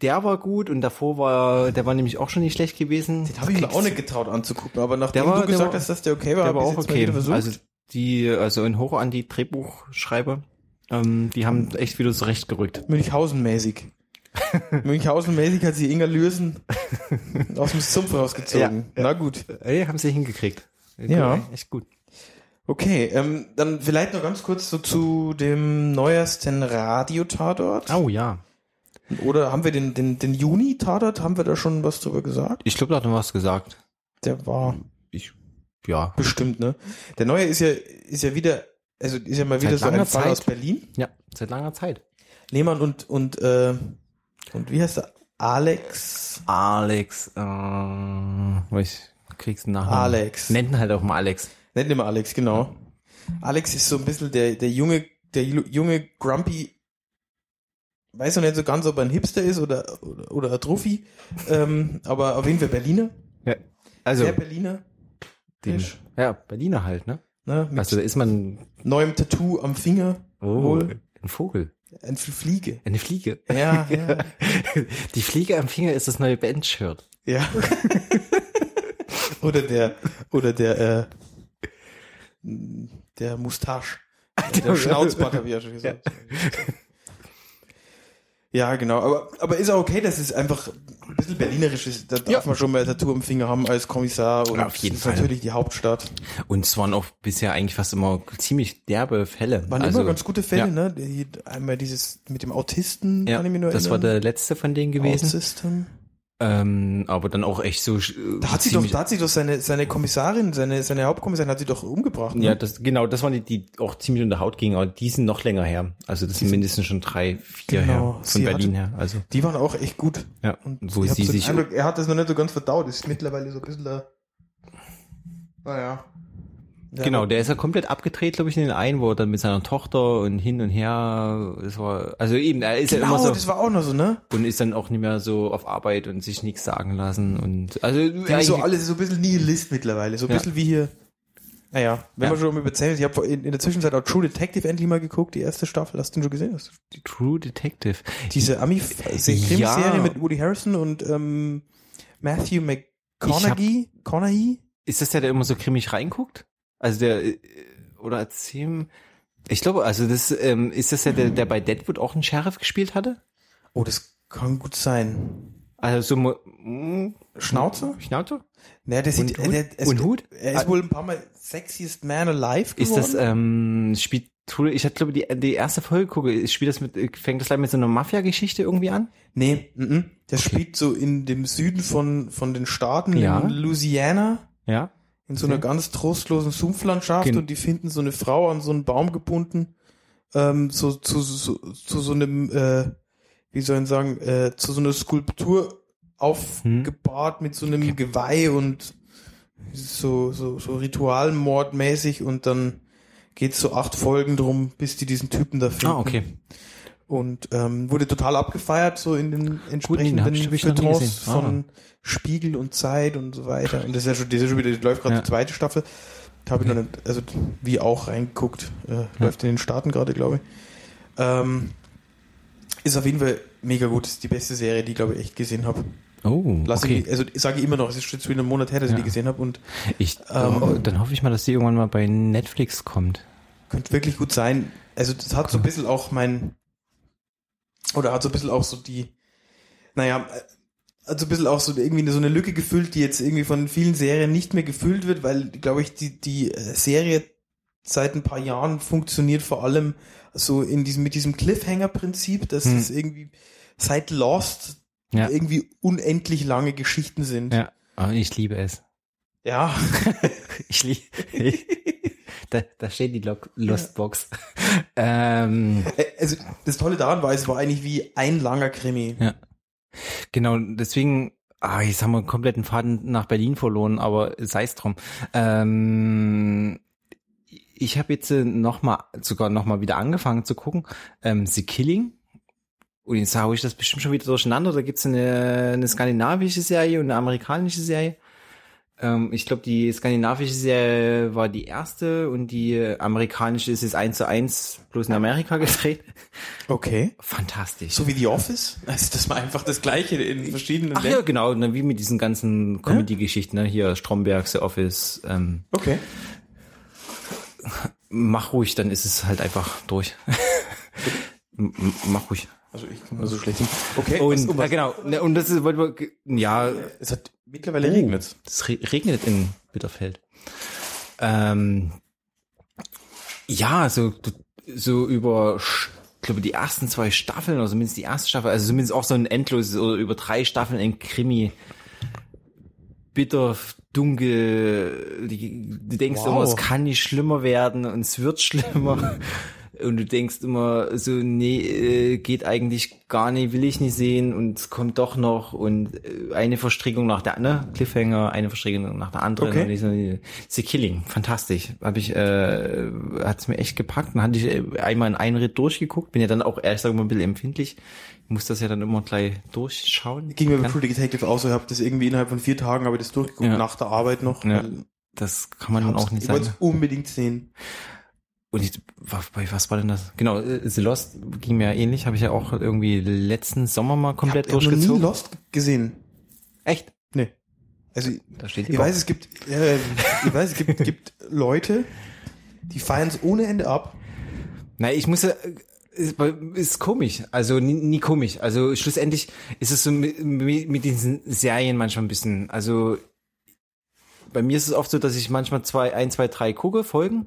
der war gut und davor war, der war nämlich auch schon nicht schlecht gewesen. den habe ich mir auch nicht getraut anzugucken, aber nachdem Der war- du gesagt war- hast, dass der okay war, Der war auch okay. Also die, also in Hoch an die Drehbuchschreiber, ähm, die haben echt wieder zurechtgerückt. Münchhausen-mäßig. Münchhausen-mäßig hat sie Inga Lürsen aus dem Sumpf rausgezogen. Ja, Na gut. Ey, haben sie hingekriegt. Ja. Echt gut. Okay, ähm, dann vielleicht noch ganz kurz so zu dem neuesten Radiotatort. Oh ja. Oder haben wir den, den, den Juni-Tatort, haben wir da schon was drüber gesagt? Ich glaube, da hat er was gesagt. Der war Ich, ja. bestimmt, ne? Der neue ist ja, ist ja wieder, also ist ja mal wieder Seit so ein Fall Zeit. aus Berlin. Ja, seit langer Zeit. Lehmann und, und, äh, und wie heißt er? Alex. Alex, äh, ich, kriegst du nachher. Alex. Nennt ihn halt auch mal Alex. Nennt ihn mal Alex, genau. Alex ist so ein bisschen der, der junge, der ju- junge Grumpy, weiß noch nicht so ganz, ob er ein Hipster ist oder, oder, oder ein Truffi, ähm, aber auf jeden Fall Berliner. Ja. Also, Sehr Berliner. den, ja, Berliner halt, ne? Ne, Also da ist man, neuem Tattoo am Finger. oh, Wohl. ein Vogel. Eine Fliege. Eine Fliege. Ja, ja. Die Fliege am Finger ist das neue Bandshirt. Ja. oder der, oder der, äh, der Mustache. Der Schnauzbart, habe ich ja schon gesagt. Ja, genau. Aber, aber ist auch okay, dass es einfach ein bisschen berlinerisch ist. Da darf Ja. man schon mal ein Tattoo am Finger haben als Kommissar. Und Ja, auf jeden das ist Fall. natürlich die Hauptstadt. Und es waren auch bisher eigentlich fast immer ziemlich derbe Fälle. Waren also, immer ganz gute Fälle, ja. ne? Die- Einmal dieses mit dem Autisten, Ja, kann ich mich nur das war erinnern. der letzte von denen gewesen. Autism. Ähm, aber dann auch echt so. äh, Da hat sie doch, da hat sie doch seine, seine Kommissarin, seine, seine Hauptkommissarin hat sie doch umgebracht. Ne? Ja, das, genau, das waren die, die auch ziemlich unter Haut gingen, aber die sind noch länger her. Also das sind mindestens schon drei, vier Genau, her, von Berlin hatte- her. Also, Die waren auch echt gut. ja, Und wo sie so sich, Eindruck, er hat das noch nicht so ganz verdaut, ist mittlerweile so ein bisschen, äh, naja. Ja, genau, der ist ja komplett abgedreht, glaube ich, in den einen, wo er dann mit seiner Tochter und hin und her, das war, also eben, er ist ja Genau, immer so, das war auch noch so, ne? und ist dann auch nicht mehr so auf Arbeit und sich nichts sagen lassen und, also, haben so alles so ein bisschen Nihilist mittlerweile, so ein Ja. bisschen wie hier. Naja, wenn Ja. wir schon über Zählen, ich habe in, in der Zwischenzeit auch True Detective endlich mal geguckt, die erste Staffel, hast du den schon gesehen? Hast die True Detective. Diese Ami-Krimiserie Ja. mit Woody Harrison und ähm, Matthew McConaughey? Conaughey? Ist das der, der immer so grimmig reinguckt? Also der, äh, oder erzählen, ich glaube, also das, ähm, ist das ja der, der bei Deadwood auch einen Sheriff gespielt hatte? Oh, das kann gut sein. Also so mm, Schnauze? Schnauze? Naja, der sieht, Und der, es- Und Hut? Er ist wohl ein paar Mal sexiest man alive geworden. Ist das, ähm, spielt, ich hatte glaube die, die erste Folge gucke, spielt das mit, fängt das gleich mit so einer Mafia-Geschichte irgendwie an? Nee, mm der spielt so in dem Süden von, von den Staaten, Ja. in Louisiana, Ja. In so einer ganz trostlosen Sumpflandschaft Gen- und die finden so eine Frau an so einen Baum gebunden, ähm, so, zu, so, zu so einem, äh, wie soll ich sagen, äh, zu so einer Skulptur aufgebahrt mit so einem Geweih und so, so, so ritualmordmäßig und dann geht's so acht Folgen drum, bis die diesen Typen da finden. Ah, okay. Und ähm, wurde total abgefeiert, so in den entsprechenden ich- ich Feuilletons gesehen. Ah. von Spiegel und Zeit und so weiter. Und das ist ja schon, das ist ja schon wieder, läuft gerade Ja. die zweite Staffel. Da habe ich noch nicht, also wie auch reingeguckt. Äh, Läuft in den Staaten gerade, glaube ich. Ähm, ist auf jeden Fall mega gut. Ist die beste Serie, die, glaube ich, echt gesehen habe. Oh, Lass okay. ich, also sage ich immer noch, es ist jetzt wieder ein Monat her, dass ich Ja. die gesehen habe und Ich, Ähm, oh, dann hoffe ich mal, dass die irgendwann mal bei Netflix kommt. könnte wirklich gut sein. Also das hat so ein bisschen auch mein, oder hat so ein bisschen auch so die, naja, äh, hat so ein bisschen auch so irgendwie so eine Lücke gefüllt, die jetzt irgendwie von vielen Serien nicht mehr gefüllt wird, weil, glaube ich, die, die äh, Serie seit ein paar Jahren funktioniert vor allem so in diesem, mit diesem Cliffhanger-Prinzip, dass Hm. es irgendwie seit Lost Ja. irgendwie unendlich lange Geschichten sind. Ja. Aber ich liebe es. ja. Ich liebe. da, da steht die Log Lost Box. ähm, Äh, Also das Tolle daran war, es war eigentlich wie ein langer Krimi. ja. Genau, deswegen, ah, jetzt haben wir einen kompletten Faden nach Berlin verloren, aber sei es drum. Ähm, ich habe jetzt noch mal, sogar noch mal wieder angefangen zu gucken, ähm, The Killing. Und jetzt habe ich das bestimmt schon wieder durcheinander. Da gibt's eine, eine skandinavische Serie und eine amerikanische Serie. Ähm, ich glaube, die skandinavische Serie war die erste und die amerikanische ist jetzt eins zu eins bloß in Amerika gedreht. Okay. Fantastisch. So wie The Office? Also das war einfach das gleiche in verschiedenen Ach ja, Ländern. genau, ne, wie mit diesen ganzen Comedy-Geschichten, ne? hier Stromberg, The Office. Ähm, Okay. mach ruhig, dann ist es halt einfach durch. Mach ruhig. Also ich komme so schlecht hin. Okay. Und, was, ja, genau, und das ist, ja, es hat mittlerweile Oh, regnet. Es re regnet in Bitterfeld. Ähm, ja, so, so über, ich glaube, die ersten zwei Staffeln, oder zumindest die erste Staffel, also zumindest auch so ein endloses, oder über drei Staffeln ein Krimi. Bitter, dunkel, du denkst Wow. immer, es kann nicht schlimmer werden und es wird schlimmer. Und du denkst immer so, nee, äh, geht eigentlich gar nicht, will ich nicht sehen und es kommt doch noch und äh, eine Verstrickung nach der ne? Cliffhanger, eine Verstrickung nach der anderen. Okay. Und ich so, The Killing, fantastisch. Hab ich, äh, hat's mir echt gepackt. Dann hatte ich äh, einmal in einen Ritt durchgeguckt, bin ja dann auch ehrlich gesagt mal ein bisschen empfindlich. Ich muss das ja dann immer gleich durchschauen. Ging mir Kann- True Detective auch so, ich habe das irgendwie innerhalb von vier Tagen habe ich das durchgeguckt, Ja. nach der Arbeit noch. Ja. Das kann man dann auch nicht ich wollte sagen. es unbedingt sehen. Und ich, was war denn das? Genau, äh, The Lost ging mir ähnlich, habe ich ja auch irgendwie letzten Sommer mal komplett ich habe noch nie durchgezogen. Lost gesehen. Echt? Nee. Also Da steht ich weiß, es gibt, äh, ich weiß, es gibt, gibt Leute, die feiern es ohne Ende ab. Na, ich muss ja, äh, ist, ist komisch, also nie, nie komisch. Also schlussendlich ist es so mit, mit mit diesen Serien manchmal ein bisschen, also bei mir ist es oft so, dass ich manchmal zwei, ein, zwei, drei gucke, Folgen.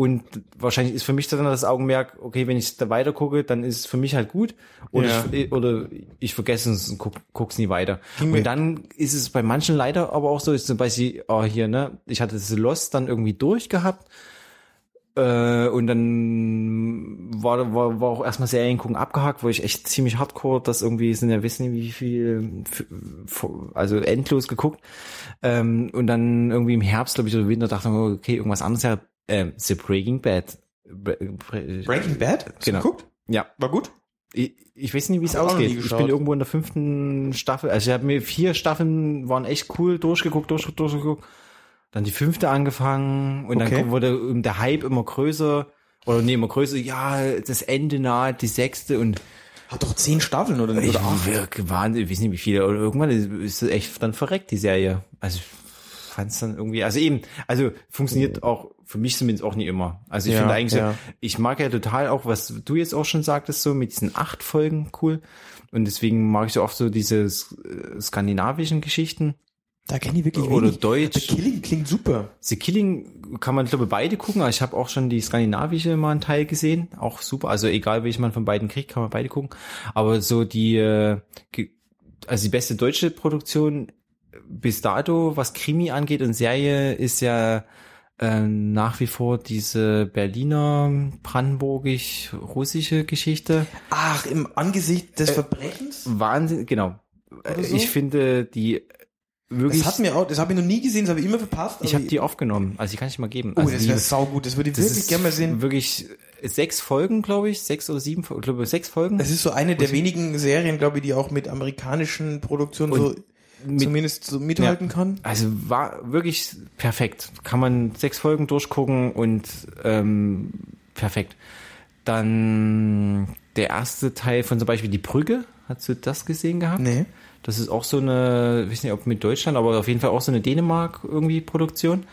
Und wahrscheinlich ist für mich dann das Augenmerk, okay, wenn ich da weiter gucke, dann ist es für mich halt gut. Oder, Ja. ich, oder ich vergesse es und guck, guck's nie weiter. Ging Und dann ist es bei manchen leider aber auch so, ist zum Beispiel, oh, hier, ne, ich hatte das Lost dann irgendwie durchgehabt. Äh, und dann war, war, war auch erstmal Serien gucken abgehakt, wo ich echt ziemlich hardcore das irgendwie sind ja wissen nicht, wie viel, also endlos geguckt. Ähm, und dann irgendwie im Herbst, glaube ich, oder Winter dachte ich, mir, okay, irgendwas anderes ja, ähm, The Breaking Bad. Bre- Bre- Breaking Bad? Hast Genau. geguckt? Ja. War gut? Ich, ich weiß nicht, wie es ausgeht. Ich bin irgendwo in der fünften Staffel. Also ich habe mir vier Staffeln waren echt cool durchgeguckt, durchgeguckt, durchgeguckt. Dann die fünfte angefangen und Okay. dann wurde der Hype immer größer. Oder nee, immer größer. Ja, das Ende nahe, die sechste und Hat doch zehn Staffeln oder, ich oder acht. war Wahnsinn, ich weiß nicht wie viele. Oder irgendwann ist ist es echt dann verreckt, die Serie. Also fand es dann irgendwie, also eben, also funktioniert auch für mich zumindest auch nicht immer. Also ich Ja, finde eigentlich ja. so, ich mag ja total auch, was du jetzt auch schon sagtest, so mit diesen acht Folgen cool. Und deswegen mag ich so oft so diese äh, skandinavischen Geschichten. Da kenne ich wirklich Oder wenig. Deutsch. The Killing klingt super. The Killing kann man, glaube ich, beide gucken. ich habe auch schon die skandinavische mal einen Teil gesehen. Auch super. Also egal, welchen man von beiden kriegt, kann man beide gucken. Aber so die, äh, also die beste deutsche Produktion bis dato, was Krimi angeht und Serie, ist ja äh, nach wie vor diese Berliner, brandenburgisch-russische Geschichte. Ach, im Angesicht des Verbrechens? Wahnsinn, genau. Oder so? Ich finde die wirklich, Das hat mir auch, das habe ich noch nie gesehen, das habe ich immer verpasst. ich habe die aufgenommen. Also die kann ich mal geben. Oh, also das wäre saugut, das würde ich wirklich gerne mal sehen. Wirklich sechs Folgen, glaube ich, sechs oder sieben, glaube sechs Folgen. Das ist so eine der wenigen Serien, glaube ich, die auch mit amerikanischen Produktionen so mit- zumindest so mithalten kann. Also war wirklich perfekt. Kann man sechs Folgen durchgucken und ähm, perfekt. Dann der erste Teil von zum Beispiel Die Brücke. Hast du das gesehen gehabt? Nee. Das ist auch so eine, ich weiß nicht, ob mit Deutschland, aber auf jeden Fall auch so eine Dänemark irgendwie Produktion.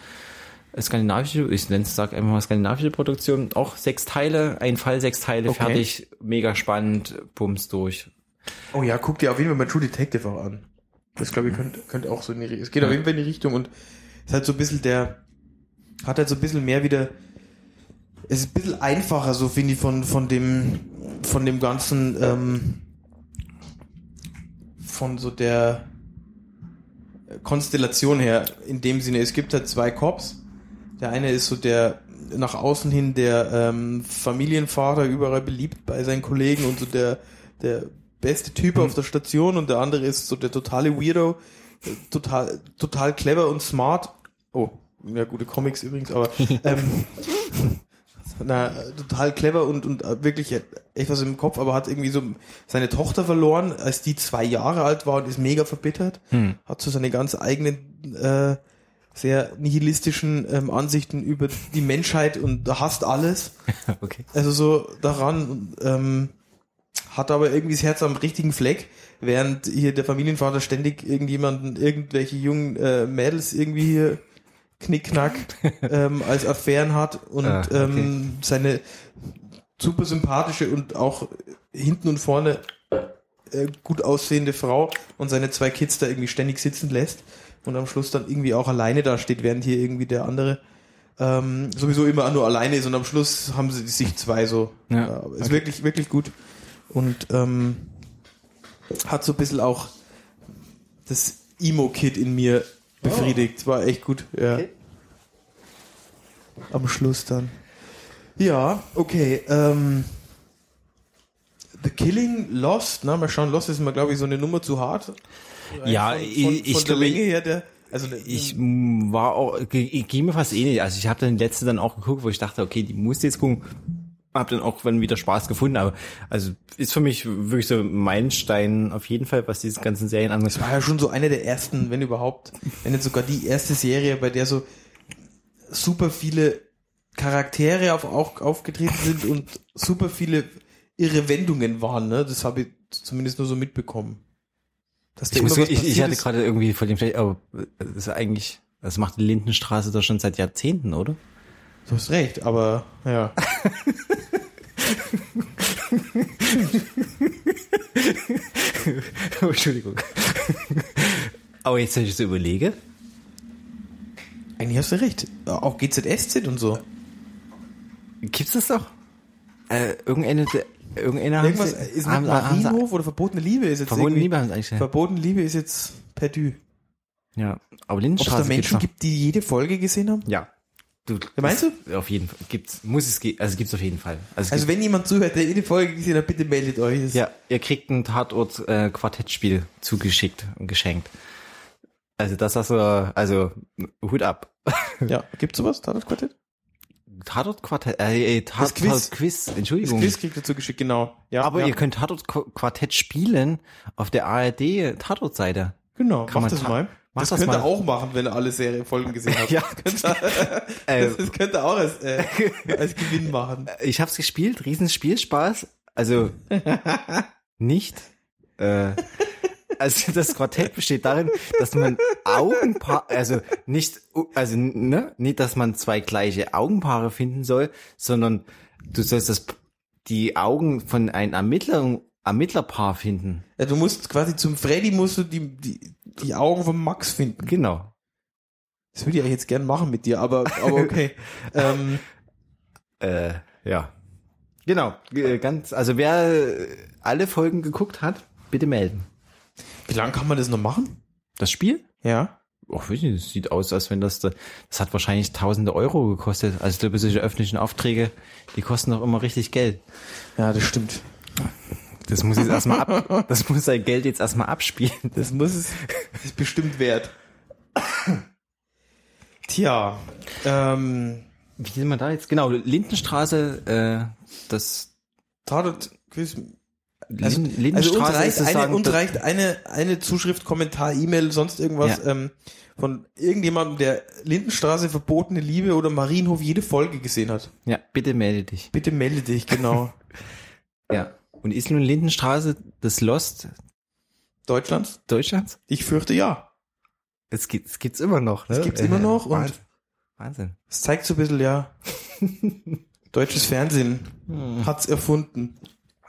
Skandinavische, ich nenne es, sag einfach mal skandinavische Produktion. Auch sechs Teile, ein Fall, sechs Teile, Okay. fertig, mega spannend, bums durch. Oh ja, guck dir auf jeden Fall mal True Detective auch an. Das glaube ich könnte, könnte auch so in die Richtung. Es geht auf jeden Fall in die Richtung und es hat so ein bisschen der, hat halt so ein bisschen mehr wieder, es ist ein bisschen einfacher, so finde ich, von, von dem, von dem ganzen, ähm, von so der Konstellation her, in dem Sinne, es gibt halt zwei Cops. Der eine ist so der nach außen hin der ähm, Familienvater, überall beliebt bei seinen Kollegen und so der, der beste Typ auf der Station und der andere ist so der totale Weirdo, total, total clever und smart. Oh, ja, gute Comics übrigens, aber ähm, na, total clever und, und wirklich echt was im Kopf, aber hat irgendwie so seine Tochter verloren, als die zwei Jahre alt war und ist mega verbittert. Hat so seine ganz eigenen, äh, sehr nihilistischen ähm, Ansichten über die Menschheit und hasst alles. okay. Also so daran und, ähm, hat aber irgendwie das Herz am richtigen Fleck, während hier der Familienvater ständig irgendjemanden, irgendwelche jungen äh, Mädels irgendwie hier knickknack ähm, als Affären hat und Ah, okay. ähm, seine super sympathische und auch hinten und vorne äh, gut aussehende Frau und seine zwei Kids da irgendwie ständig sitzen lässt und am Schluss dann irgendwie auch alleine da steht, während hier irgendwie der andere ähm, sowieso immer nur alleine ist und am Schluss haben sie sich zwei so. Ja, aber ist wirklich, wirklich gut. Und ähm, hat so ein bisschen auch das Emo-Kid in mir befriedigt. War echt gut, ja. Am Schluss dann. Ja, okay. Ähm, The Killing Lost, na, mal schauen, Lost ist mal, glaube ich, so eine Nummer zu hart. Ja, von, von, ich, ich von der glaube, Länge her, der, also ich mm, war auch, ich ging mir fast ähnlich. Also ich habe dann die letzte dann auch geguckt, wo ich dachte, okay, die musst du jetzt gucken. Hab dann auch dann wieder Spaß gefunden, aber also ist für mich wirklich so ein Meilenstein auf jeden Fall, was diese ganzen Serien angeht. war ja schon so eine der ersten, wenn überhaupt, wenn nicht sogar die erste Serie, bei der so super viele Charaktere auf, auch aufgetreten sind und super viele irre Wendungen waren, ne? Das habe ich zumindest nur so mitbekommen. Dass da Ich, muss, ich, ich hatte gerade irgendwie vor dem, aber das ist eigentlich, das macht die Lindenstraße doch schon seit Jahrzehnten, oder? Du hast recht, aber ja. Entschuldigung. aber jetzt, wenn ich so überlege, Eigentlich hast du recht. Auch GZSZ und so. gibt's das doch? Äh, irgendeine, irgendeine Irgendwas haben sie, ist haben, Marienhof oder Verbotene Liebe ist jetzt Verbotene Liebe haben sie eigentlich. Verbotene Liebe ist jetzt perdu. Ja, aber Ob es Lindenstraße da Menschen noch. gibt, die jede Folge gesehen haben? Ja. Du, meinst du? Auf jeden Fall. Gibt's, muss es, also gibt's auf jeden Fall. Also, Also wenn jemand zuhört, der jede Folge gesehen hat, bitte meldet euch. Das- ja, ihr kriegt ein Tatort äh, Quartettspiel zugeschickt und geschenkt. Also das hast du, also Hut ab. ja. Gibt's sowas? Tatort-Quartett? Tatort Quartett, äh, äh, Tatort Quiz. Quiz. Das Entschuldigung. Quiz kriegt dazu geschickt, genau. Ja, Aber ja. ihr könnt Tatort Qu- Quartett spielen auf der ARD Tatort-Seite. Genau, Kann macht man das mal. Mach das das könnt ihr mal. auch machen, wenn ihr alle Serien-Folgen gesehen habt. Ja. Das könnt ihr, Äh, das könnt ihr auch als, äh, als Gewinn machen. Ich hab's gespielt, riesen Spielspaß. Also nicht. Äh, also das Quartett besteht darin, dass man Augenpaar, also nicht, also ne, nicht, dass man zwei gleiche Augenpaare finden soll, sondern du sollst das, die Augen von einem Ermittler, Ermittlerpaar finden. Ja, du musst quasi zum Freddy musst du die, die, die Augen von Max finden. Genau. Das würde ich ja jetzt gern machen mit dir, aber, aber okay. ähm, Äh, ja. Genau, äh, ganz, also wer äh, alle Folgen geguckt hat, bitte melden. wie lange kann man das noch machen? Das Spiel? Ja. Oh, weiß nicht, das sieht aus, als wenn das, da- das hat wahrscheinlich tausende Euro gekostet. Also ich glaube, solche öffentlichen Aufträge, die kosten doch immer richtig Geld. Ja, das stimmt. Das muss jetzt erstmal ab, das muss sein Geld jetzt erstmal abspielen. Das muss es, das ist bestimmt wert. Tja, ähm, Wie sind wir da jetzt? Genau, Lindenstraße, äh, das Tatort, Quiz, Lin, also, also uns Lindenstraße reicht, eine, sozusagen uns reicht eine, eine Zuschrift, Kommentar, E-Mail, sonst irgendwas Ja. ähm, von irgendjemandem, der Lindenstraße verbotene Liebe oder Marienhof jede Folge gesehen hat. Ja, bitte melde dich. Bitte melde dich, genau. Ja. Und ist nun Lindenstraße das Lost Deutschlands? Deutschlands? Ich fürchte ja. Es gibt es gibt's immer noch, ne? Es gibt's immer noch und- Wahnsinn. Es zeigt so ein bisschen, ja, deutsches Fernsehen hat's erfunden.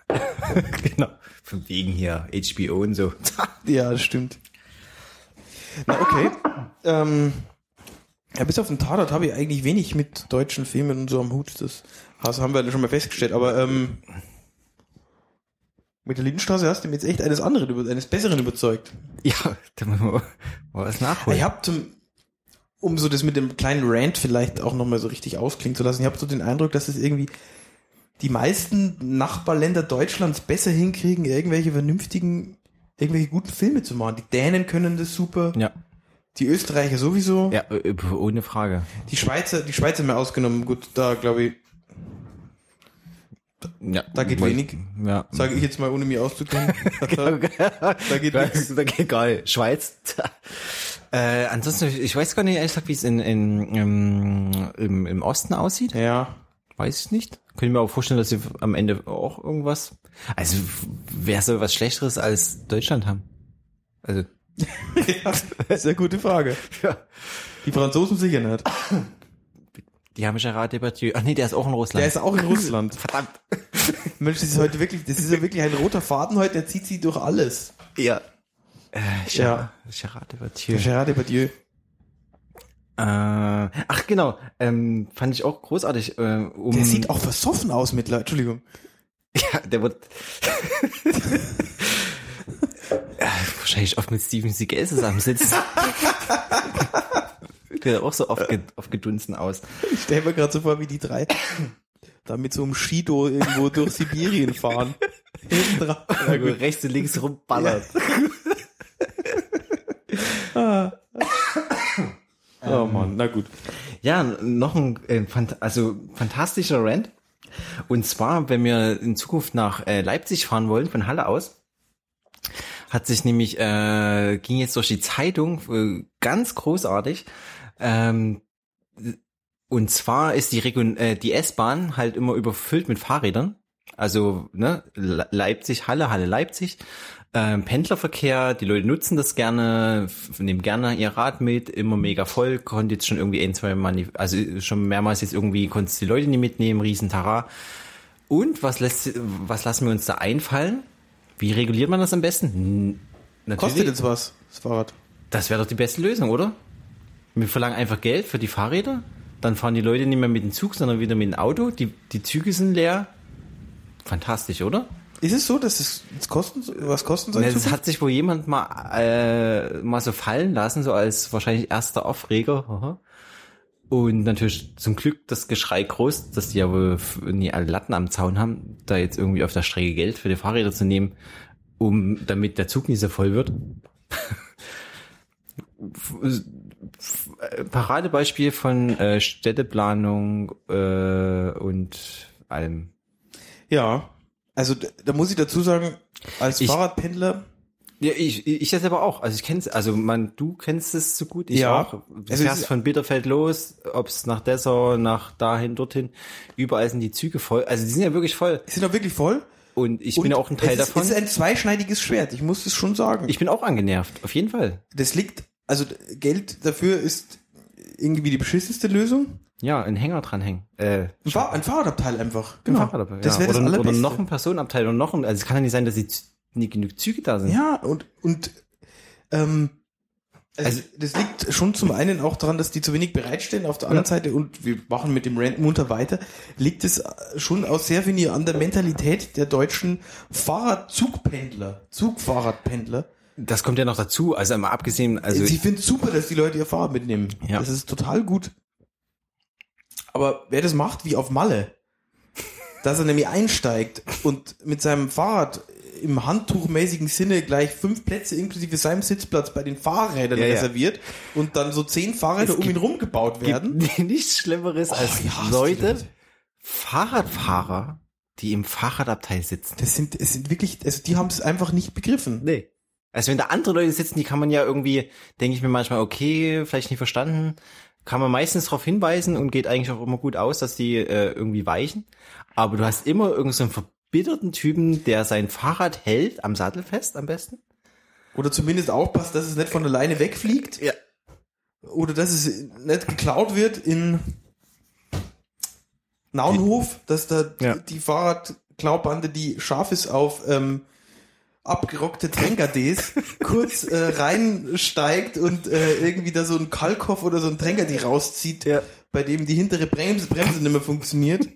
genau. Von wegen hier HBO und so. Ja, das stimmt. Na, okay. ähm, ja, bis auf den Tatort habe ich eigentlich wenig mit deutschen Filmen und so am Hut. Das, haben wir ja schon mal festgestellt. Aber ähm, mit der Lindenstraße hast du mir jetzt echt eines anderen, eines Besseren überzeugt. Ja, da müssen wir mal was nachholen. Ich habe zum, um so das mit dem kleinen Rant vielleicht auch nochmal so richtig ausklingen zu lassen, ich habe so den Eindruck, dass es irgendwie die meisten Nachbarländer Deutschlands besser hinkriegen, irgendwelche vernünftigen, irgendwelche guten Filme zu machen. Die Dänen können das super, Ja, die Österreicher sowieso, ja, äh, ohne Frage. die Schweizer, die Schweizer mehr ausgenommen. Gut, da glaube ich, Ja, da geht wenig. Ja. Sage ich jetzt mal, ohne mich auszukennen. da geht nichts. Da geht geil. Schweiz. äh, ansonsten, ich weiß gar nicht, ehrlich gesagt, wie es in, in, im, im, im Osten aussieht. Ja. Weiß ich nicht. Könnte ich mir auch vorstellen, dass sie am Ende auch irgendwas. Also, wer soll was Schlechteres als Deutschland haben? Also, ja, sehr gute Frage. ja. Die Franzosen sicher nicht. Die haben Gerard Depardieu. Ach nee, der ist auch in Russland. Der ist auch in Russland. Verdammt. Mensch, das ist heute wirklich, das ist ja wirklich ein roter Faden heute, der zieht sie durch alles. Ja. Äh, Ja. Gerard, Gerard Depardieu. Gerard Depardieu. Äh, ach genau, ähm, fand ich auch großartig. Äh, um, Der sieht auch versoffen aus mittlerweile. Entschuldigung. Ja, der wird ja, wahrscheinlich oft mit Steven Seagal zusammensitzt. Der auch so aufge, aufgedunsen aus. Ich stelle mir gerade so vor, wie die drei da mit so einem Shido irgendwo durch Sibirien fahren. Hinten drauf. Ja, rechts und links rumballert. Oh Mann, na gut. Ja, noch ein äh, also fantastischer Rant. Und zwar, wenn wir in Zukunft nach äh, Leipzig fahren wollen, von Halle aus, hat sich nämlich, äh, ging jetzt durch die Zeitung, äh, ganz großartig, ähm, und zwar ist die, Region, äh, die S-Bahn halt immer überfüllt mit Fahrrädern. Also ne, Le- Leipzig, Halle, Halle, Leipzig. Ähm, Pendlerverkehr, die Leute nutzen das gerne, nehmen gerne ihr Rad mit, immer mega voll, konnte jetzt schon irgendwie ein, zwei Mal, also schon mehrmals jetzt irgendwie konntest die Leute nicht mitnehmen, riesen Tara. Und was lässt, was lassen wir uns da einfallen? Wie reguliert man das am besten? Natürlich. Kostet jetzt was, das Fahrrad. Das wäre doch die beste Lösung, oder? Wir verlangen einfach Geld für die Fahrräder, dann fahren die Leute nicht mehr mit dem Zug, sondern wieder mit dem Auto. Die, die Züge sind leer. Fantastisch, oder? Ist es so, dass es kosten, was kosten soll? Das hat sich wohl jemand mal, äh, mal so fallen lassen, so als wahrscheinlich erster Aufreger. Und natürlich zum Glück das Geschrei groß, dass die ja wohl nie alle Latten am Zaun haben, da jetzt irgendwie auf der Strecke Geld für die Fahrräder zu nehmen, um damit der Zug nicht so voll wird. Paradebeispiel von äh, Städteplanung äh, und allem. Ja. Also da muss ich dazu sagen, als Ich- Fahrradpendler, Ja, ich, ich das aber auch. Also ich kenn's, also man, du kennst es so gut, ich Ja. auch. Du Also es fährst ist- von Bitterfeld los, ob's nach Dessau, nach dahin, dorthin, überall sind die Züge voll. Also die sind ja wirklich voll. die sind doch wirklich voll. Und ich bin auch ein Teil es ist, davon. Es ist ein zweischneidiges Schwert, ich muss es schon sagen. ich bin auch angenervt, auf jeden Fall. das liegt, also Geld dafür ist irgendwie die beschissenste Lösung. Ja, einen Hänger dranhängen. Äh, Ein, Fahr ein Fahrradabteil einfach. ein Genau. Fahrrad dabei. Das ja. wäre das oder, oder Allerbeste. noch ein Personenabteil und noch ein, also es kann ja nicht sein, dass die nicht genug Züge da sind. Ja, und, und ähm, also, Also- das liegt schon zum einen auch daran, dass die zu wenig bereitstellen. Auf der anderen Seite, und wir machen mit dem Rant munter weiter, liegt es schon auch sehr wenig an der Mentalität der deutschen Fahrradzugpendler, Zugfahrradpendler. Das kommt ja noch dazu, also mal abgesehen, also Sie finden super, dass die Leute ihr Fahrrad mitnehmen. Ja. Das ist total gut. Aber wer das macht, wie auf Malle, dass er nämlich einsteigt und mit seinem Fahrrad im handtuchmäßigen Sinne gleich fünf Plätze inklusive seinem Sitzplatz bei den Fahrrädern Ja, ja. reserviert und dann so zehn Fahrräder Es um ihn rumgebaut werden. gibt nichts Schlimmeres als hasse die Leute, Leute. Fahrradfahrer, die im Fahrradabteil sitzen. Das sind, es sind wirklich, also die haben es einfach nicht begriffen. Nee. Also wenn da andere Leute sitzen, die kann man ja irgendwie, denke ich mir manchmal, okay, vielleicht nicht verstanden, kann man meistens darauf hinweisen und geht eigentlich auch immer gut aus, dass die äh, irgendwie weichen. Aber du hast immer irgendeinen so einen verbitterten Typen, der sein Fahrrad hält, am Sattel fest am besten. Oder zumindest aufpasst, dass es nicht von alleine wegfliegt. Ja. Oder dass es nicht geklaut wird in Naunhof, dass da Ja. die Fahrradklaubande, die scharf ist auf ähm, abgerockte Tränkerds, kurz äh, reinsteigt und äh, irgendwie da so ein Kalkhoff oder so ein Tränker die rauszieht, Ja. bei dem die hintere Bremse, Bremse nicht mehr funktioniert.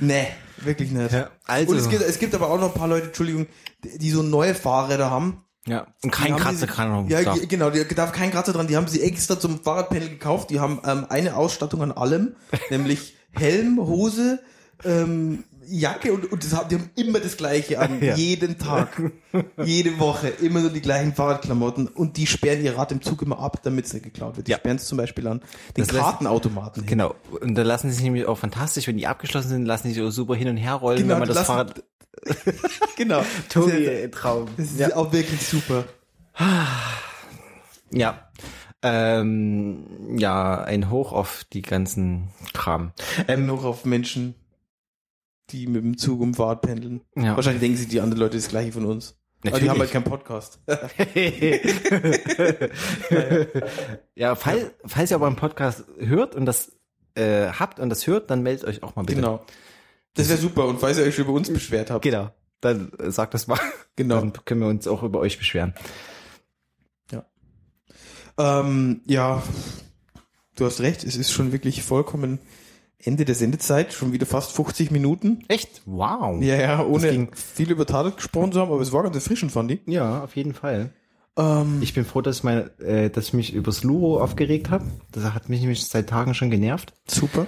nee, wirklich nicht. Ja, also- Und es gibt, es gibt aber auch noch ein paar Leute, Entschuldigung, die so neue Fahrräder haben. Ja. Und kein Kratzer kann Ja, klar. ge- genau, die darf kein Kratzer dran. Die haben sie extra zum Fahrradpanel gekauft. Die haben ähm, eine Ausstattung an allem, nämlich Helm, Hose, ähm, Jacke und, und das haben, die haben immer das gleiche an, Ja. jeden Tag, jede Woche, immer nur die gleichen Fahrradklamotten und die sperren ihr Rad im Zug immer ab, damit es nicht geklaut wird. Die Ja. sperren es zum Beispiel an den Das lässt- Kartenautomaten hin. Genau. Und da lassen sie sich nämlich auch fantastisch, wenn die abgeschlossen sind, lassen sie sich auch super hin und her rollen, Genau, wenn man das lassen- Fahrrad. Genau. Tobi, Traum. das ist Ja. auch wirklich super. Ja. Ähm, ja, ein Hoch auf die ganzen Kram. Ähm, noch auf Menschen, die mit dem Zug um Fahrt pendeln. Ja. Wahrscheinlich denken sich die anderen Leute das gleiche von uns. Aber die Natürlich. haben halt keinen Podcast. ja, fall, falls ihr aber einen Podcast hört und das äh, habt und das hört, dann meldet euch auch mal bitte. Genau. Das wäre super. Und falls ihr euch über uns beschwert habt. Genau. Dann äh, sagt das mal. Genau. Dann können wir uns auch über euch beschweren. Ähm, ja, du hast recht. Es ist schon wirklich vollkommen Ende der Sendezeit. Schon wieder fast 50 Minuten. Echt? Wow. Ja, ja, ohne viel über Tatort gesprochen zu haben, aber es war ganz erfrischend, fand ich. Ja, auf jeden Fall. Ähm, Ich bin froh, dass ich, meine, äh, dass ich mich übers Luro aufgeregt habe. Das hat mich nämlich seit Tagen schon genervt. super.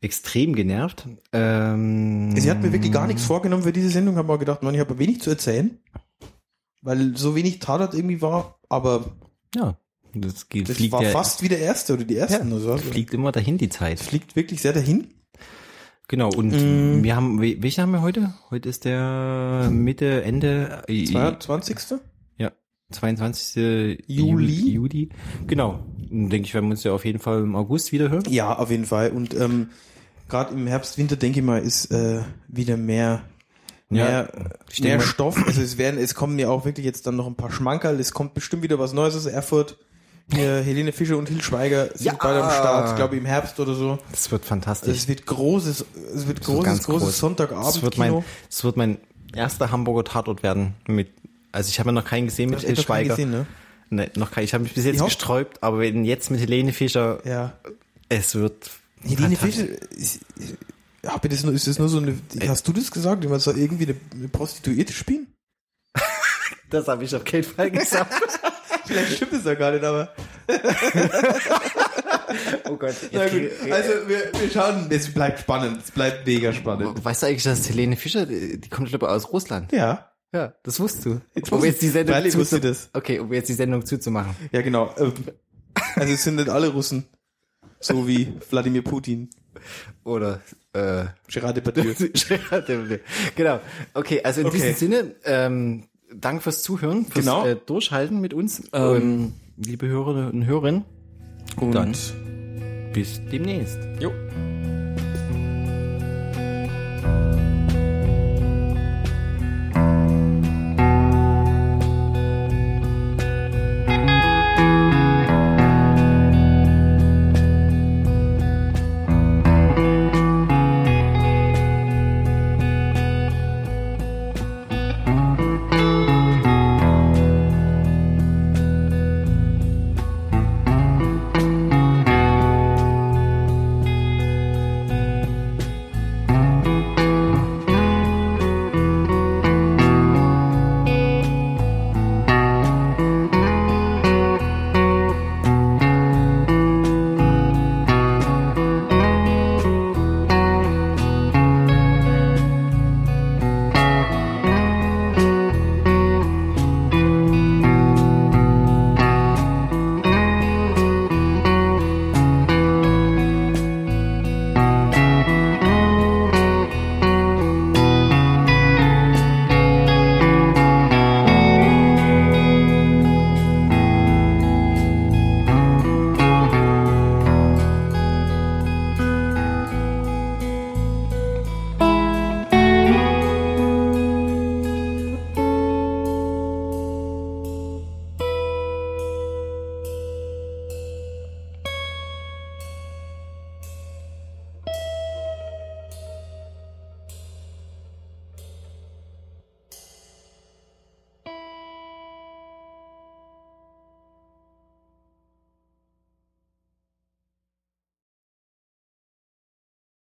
Extrem genervt. Ähm, Sie hat mir wirklich gar nichts vorgenommen für diese Sendung. Habe mal gedacht, man, ich habe wenig zu erzählen. Weil so wenig Tatort irgendwie war. Aber Ja, das, geht, das fliegt war ja, fast wie der erste oder die ersten. Also, also, fliegt immer dahin die Zeit. fliegt wirklich sehr dahin. Genau, und Mm. wir haben, wel- welchen haben wir heute? Heute ist der Mitte, Ende, äh, 22. ja, 22. Juli. Juli. Genau. Denke ich, werden wir uns ja auf jeden Fall im August wieder hören. Ja, auf jeden Fall. Und ähm, gerade im Herbst, Winter, denke ich mal, ist äh, wieder mehr, Ja, mehr, mehr Stoff. Also es werden, es kommen ja auch wirklich jetzt dann noch ein paar Schmankerl. Es kommt bestimmt wieder was Neues aus Erfurt. Hier, Helene Fischer und Til Schweiger sind Ja. beide am Start, ich glaube im Herbst oder so. Das wird fantastisch. es wird großes, es wird großes, ganz großes groß. Das wird Sonntagabendkino. mein, das wird mein erster Hamburger Tatort werden mit, also ich habe ja noch keinen gesehen mit keinen Schweiger. gesehen, ne? Nee, noch keinen. Ich habe mich bis jetzt Ich gesträubt, aber wenn jetzt mit Helene Fischer, Ja. es wird Helene. Fischer, ist, hab ich das nur, ist das nur so eine, hast du das gesagt? Man soll irgendwie eine, eine Prostituierte spielen? Das habe ich auf keinen Fall gesagt. Vielleicht stimmt es ja gar nicht, aber. oh Gott. Na gut, also wir, wir schauen, es bleibt spannend, es bleibt mega spannend. Weißt du eigentlich, dass Helene Fischer, die kommt glaube ich aus Russland? Ja, Ja, das wusstest du. Jetzt um wusste- jetzt die Sendung Freilich wusste das. Okay, um jetzt die Sendung zuzumachen. ja genau. Ähm, Also es sind nicht alle Russen, so wie Wladimir Putin, Oder äh, Gerard Depardieu. genau. Okay, also in Okay. diesem Sinne, ähm, danke fürs Zuhören, fürs Genau. äh, Durchhalten mit uns, Ähm. ähm, liebe Hörerinnen und Hörer. Und Dann bis demnächst. jo.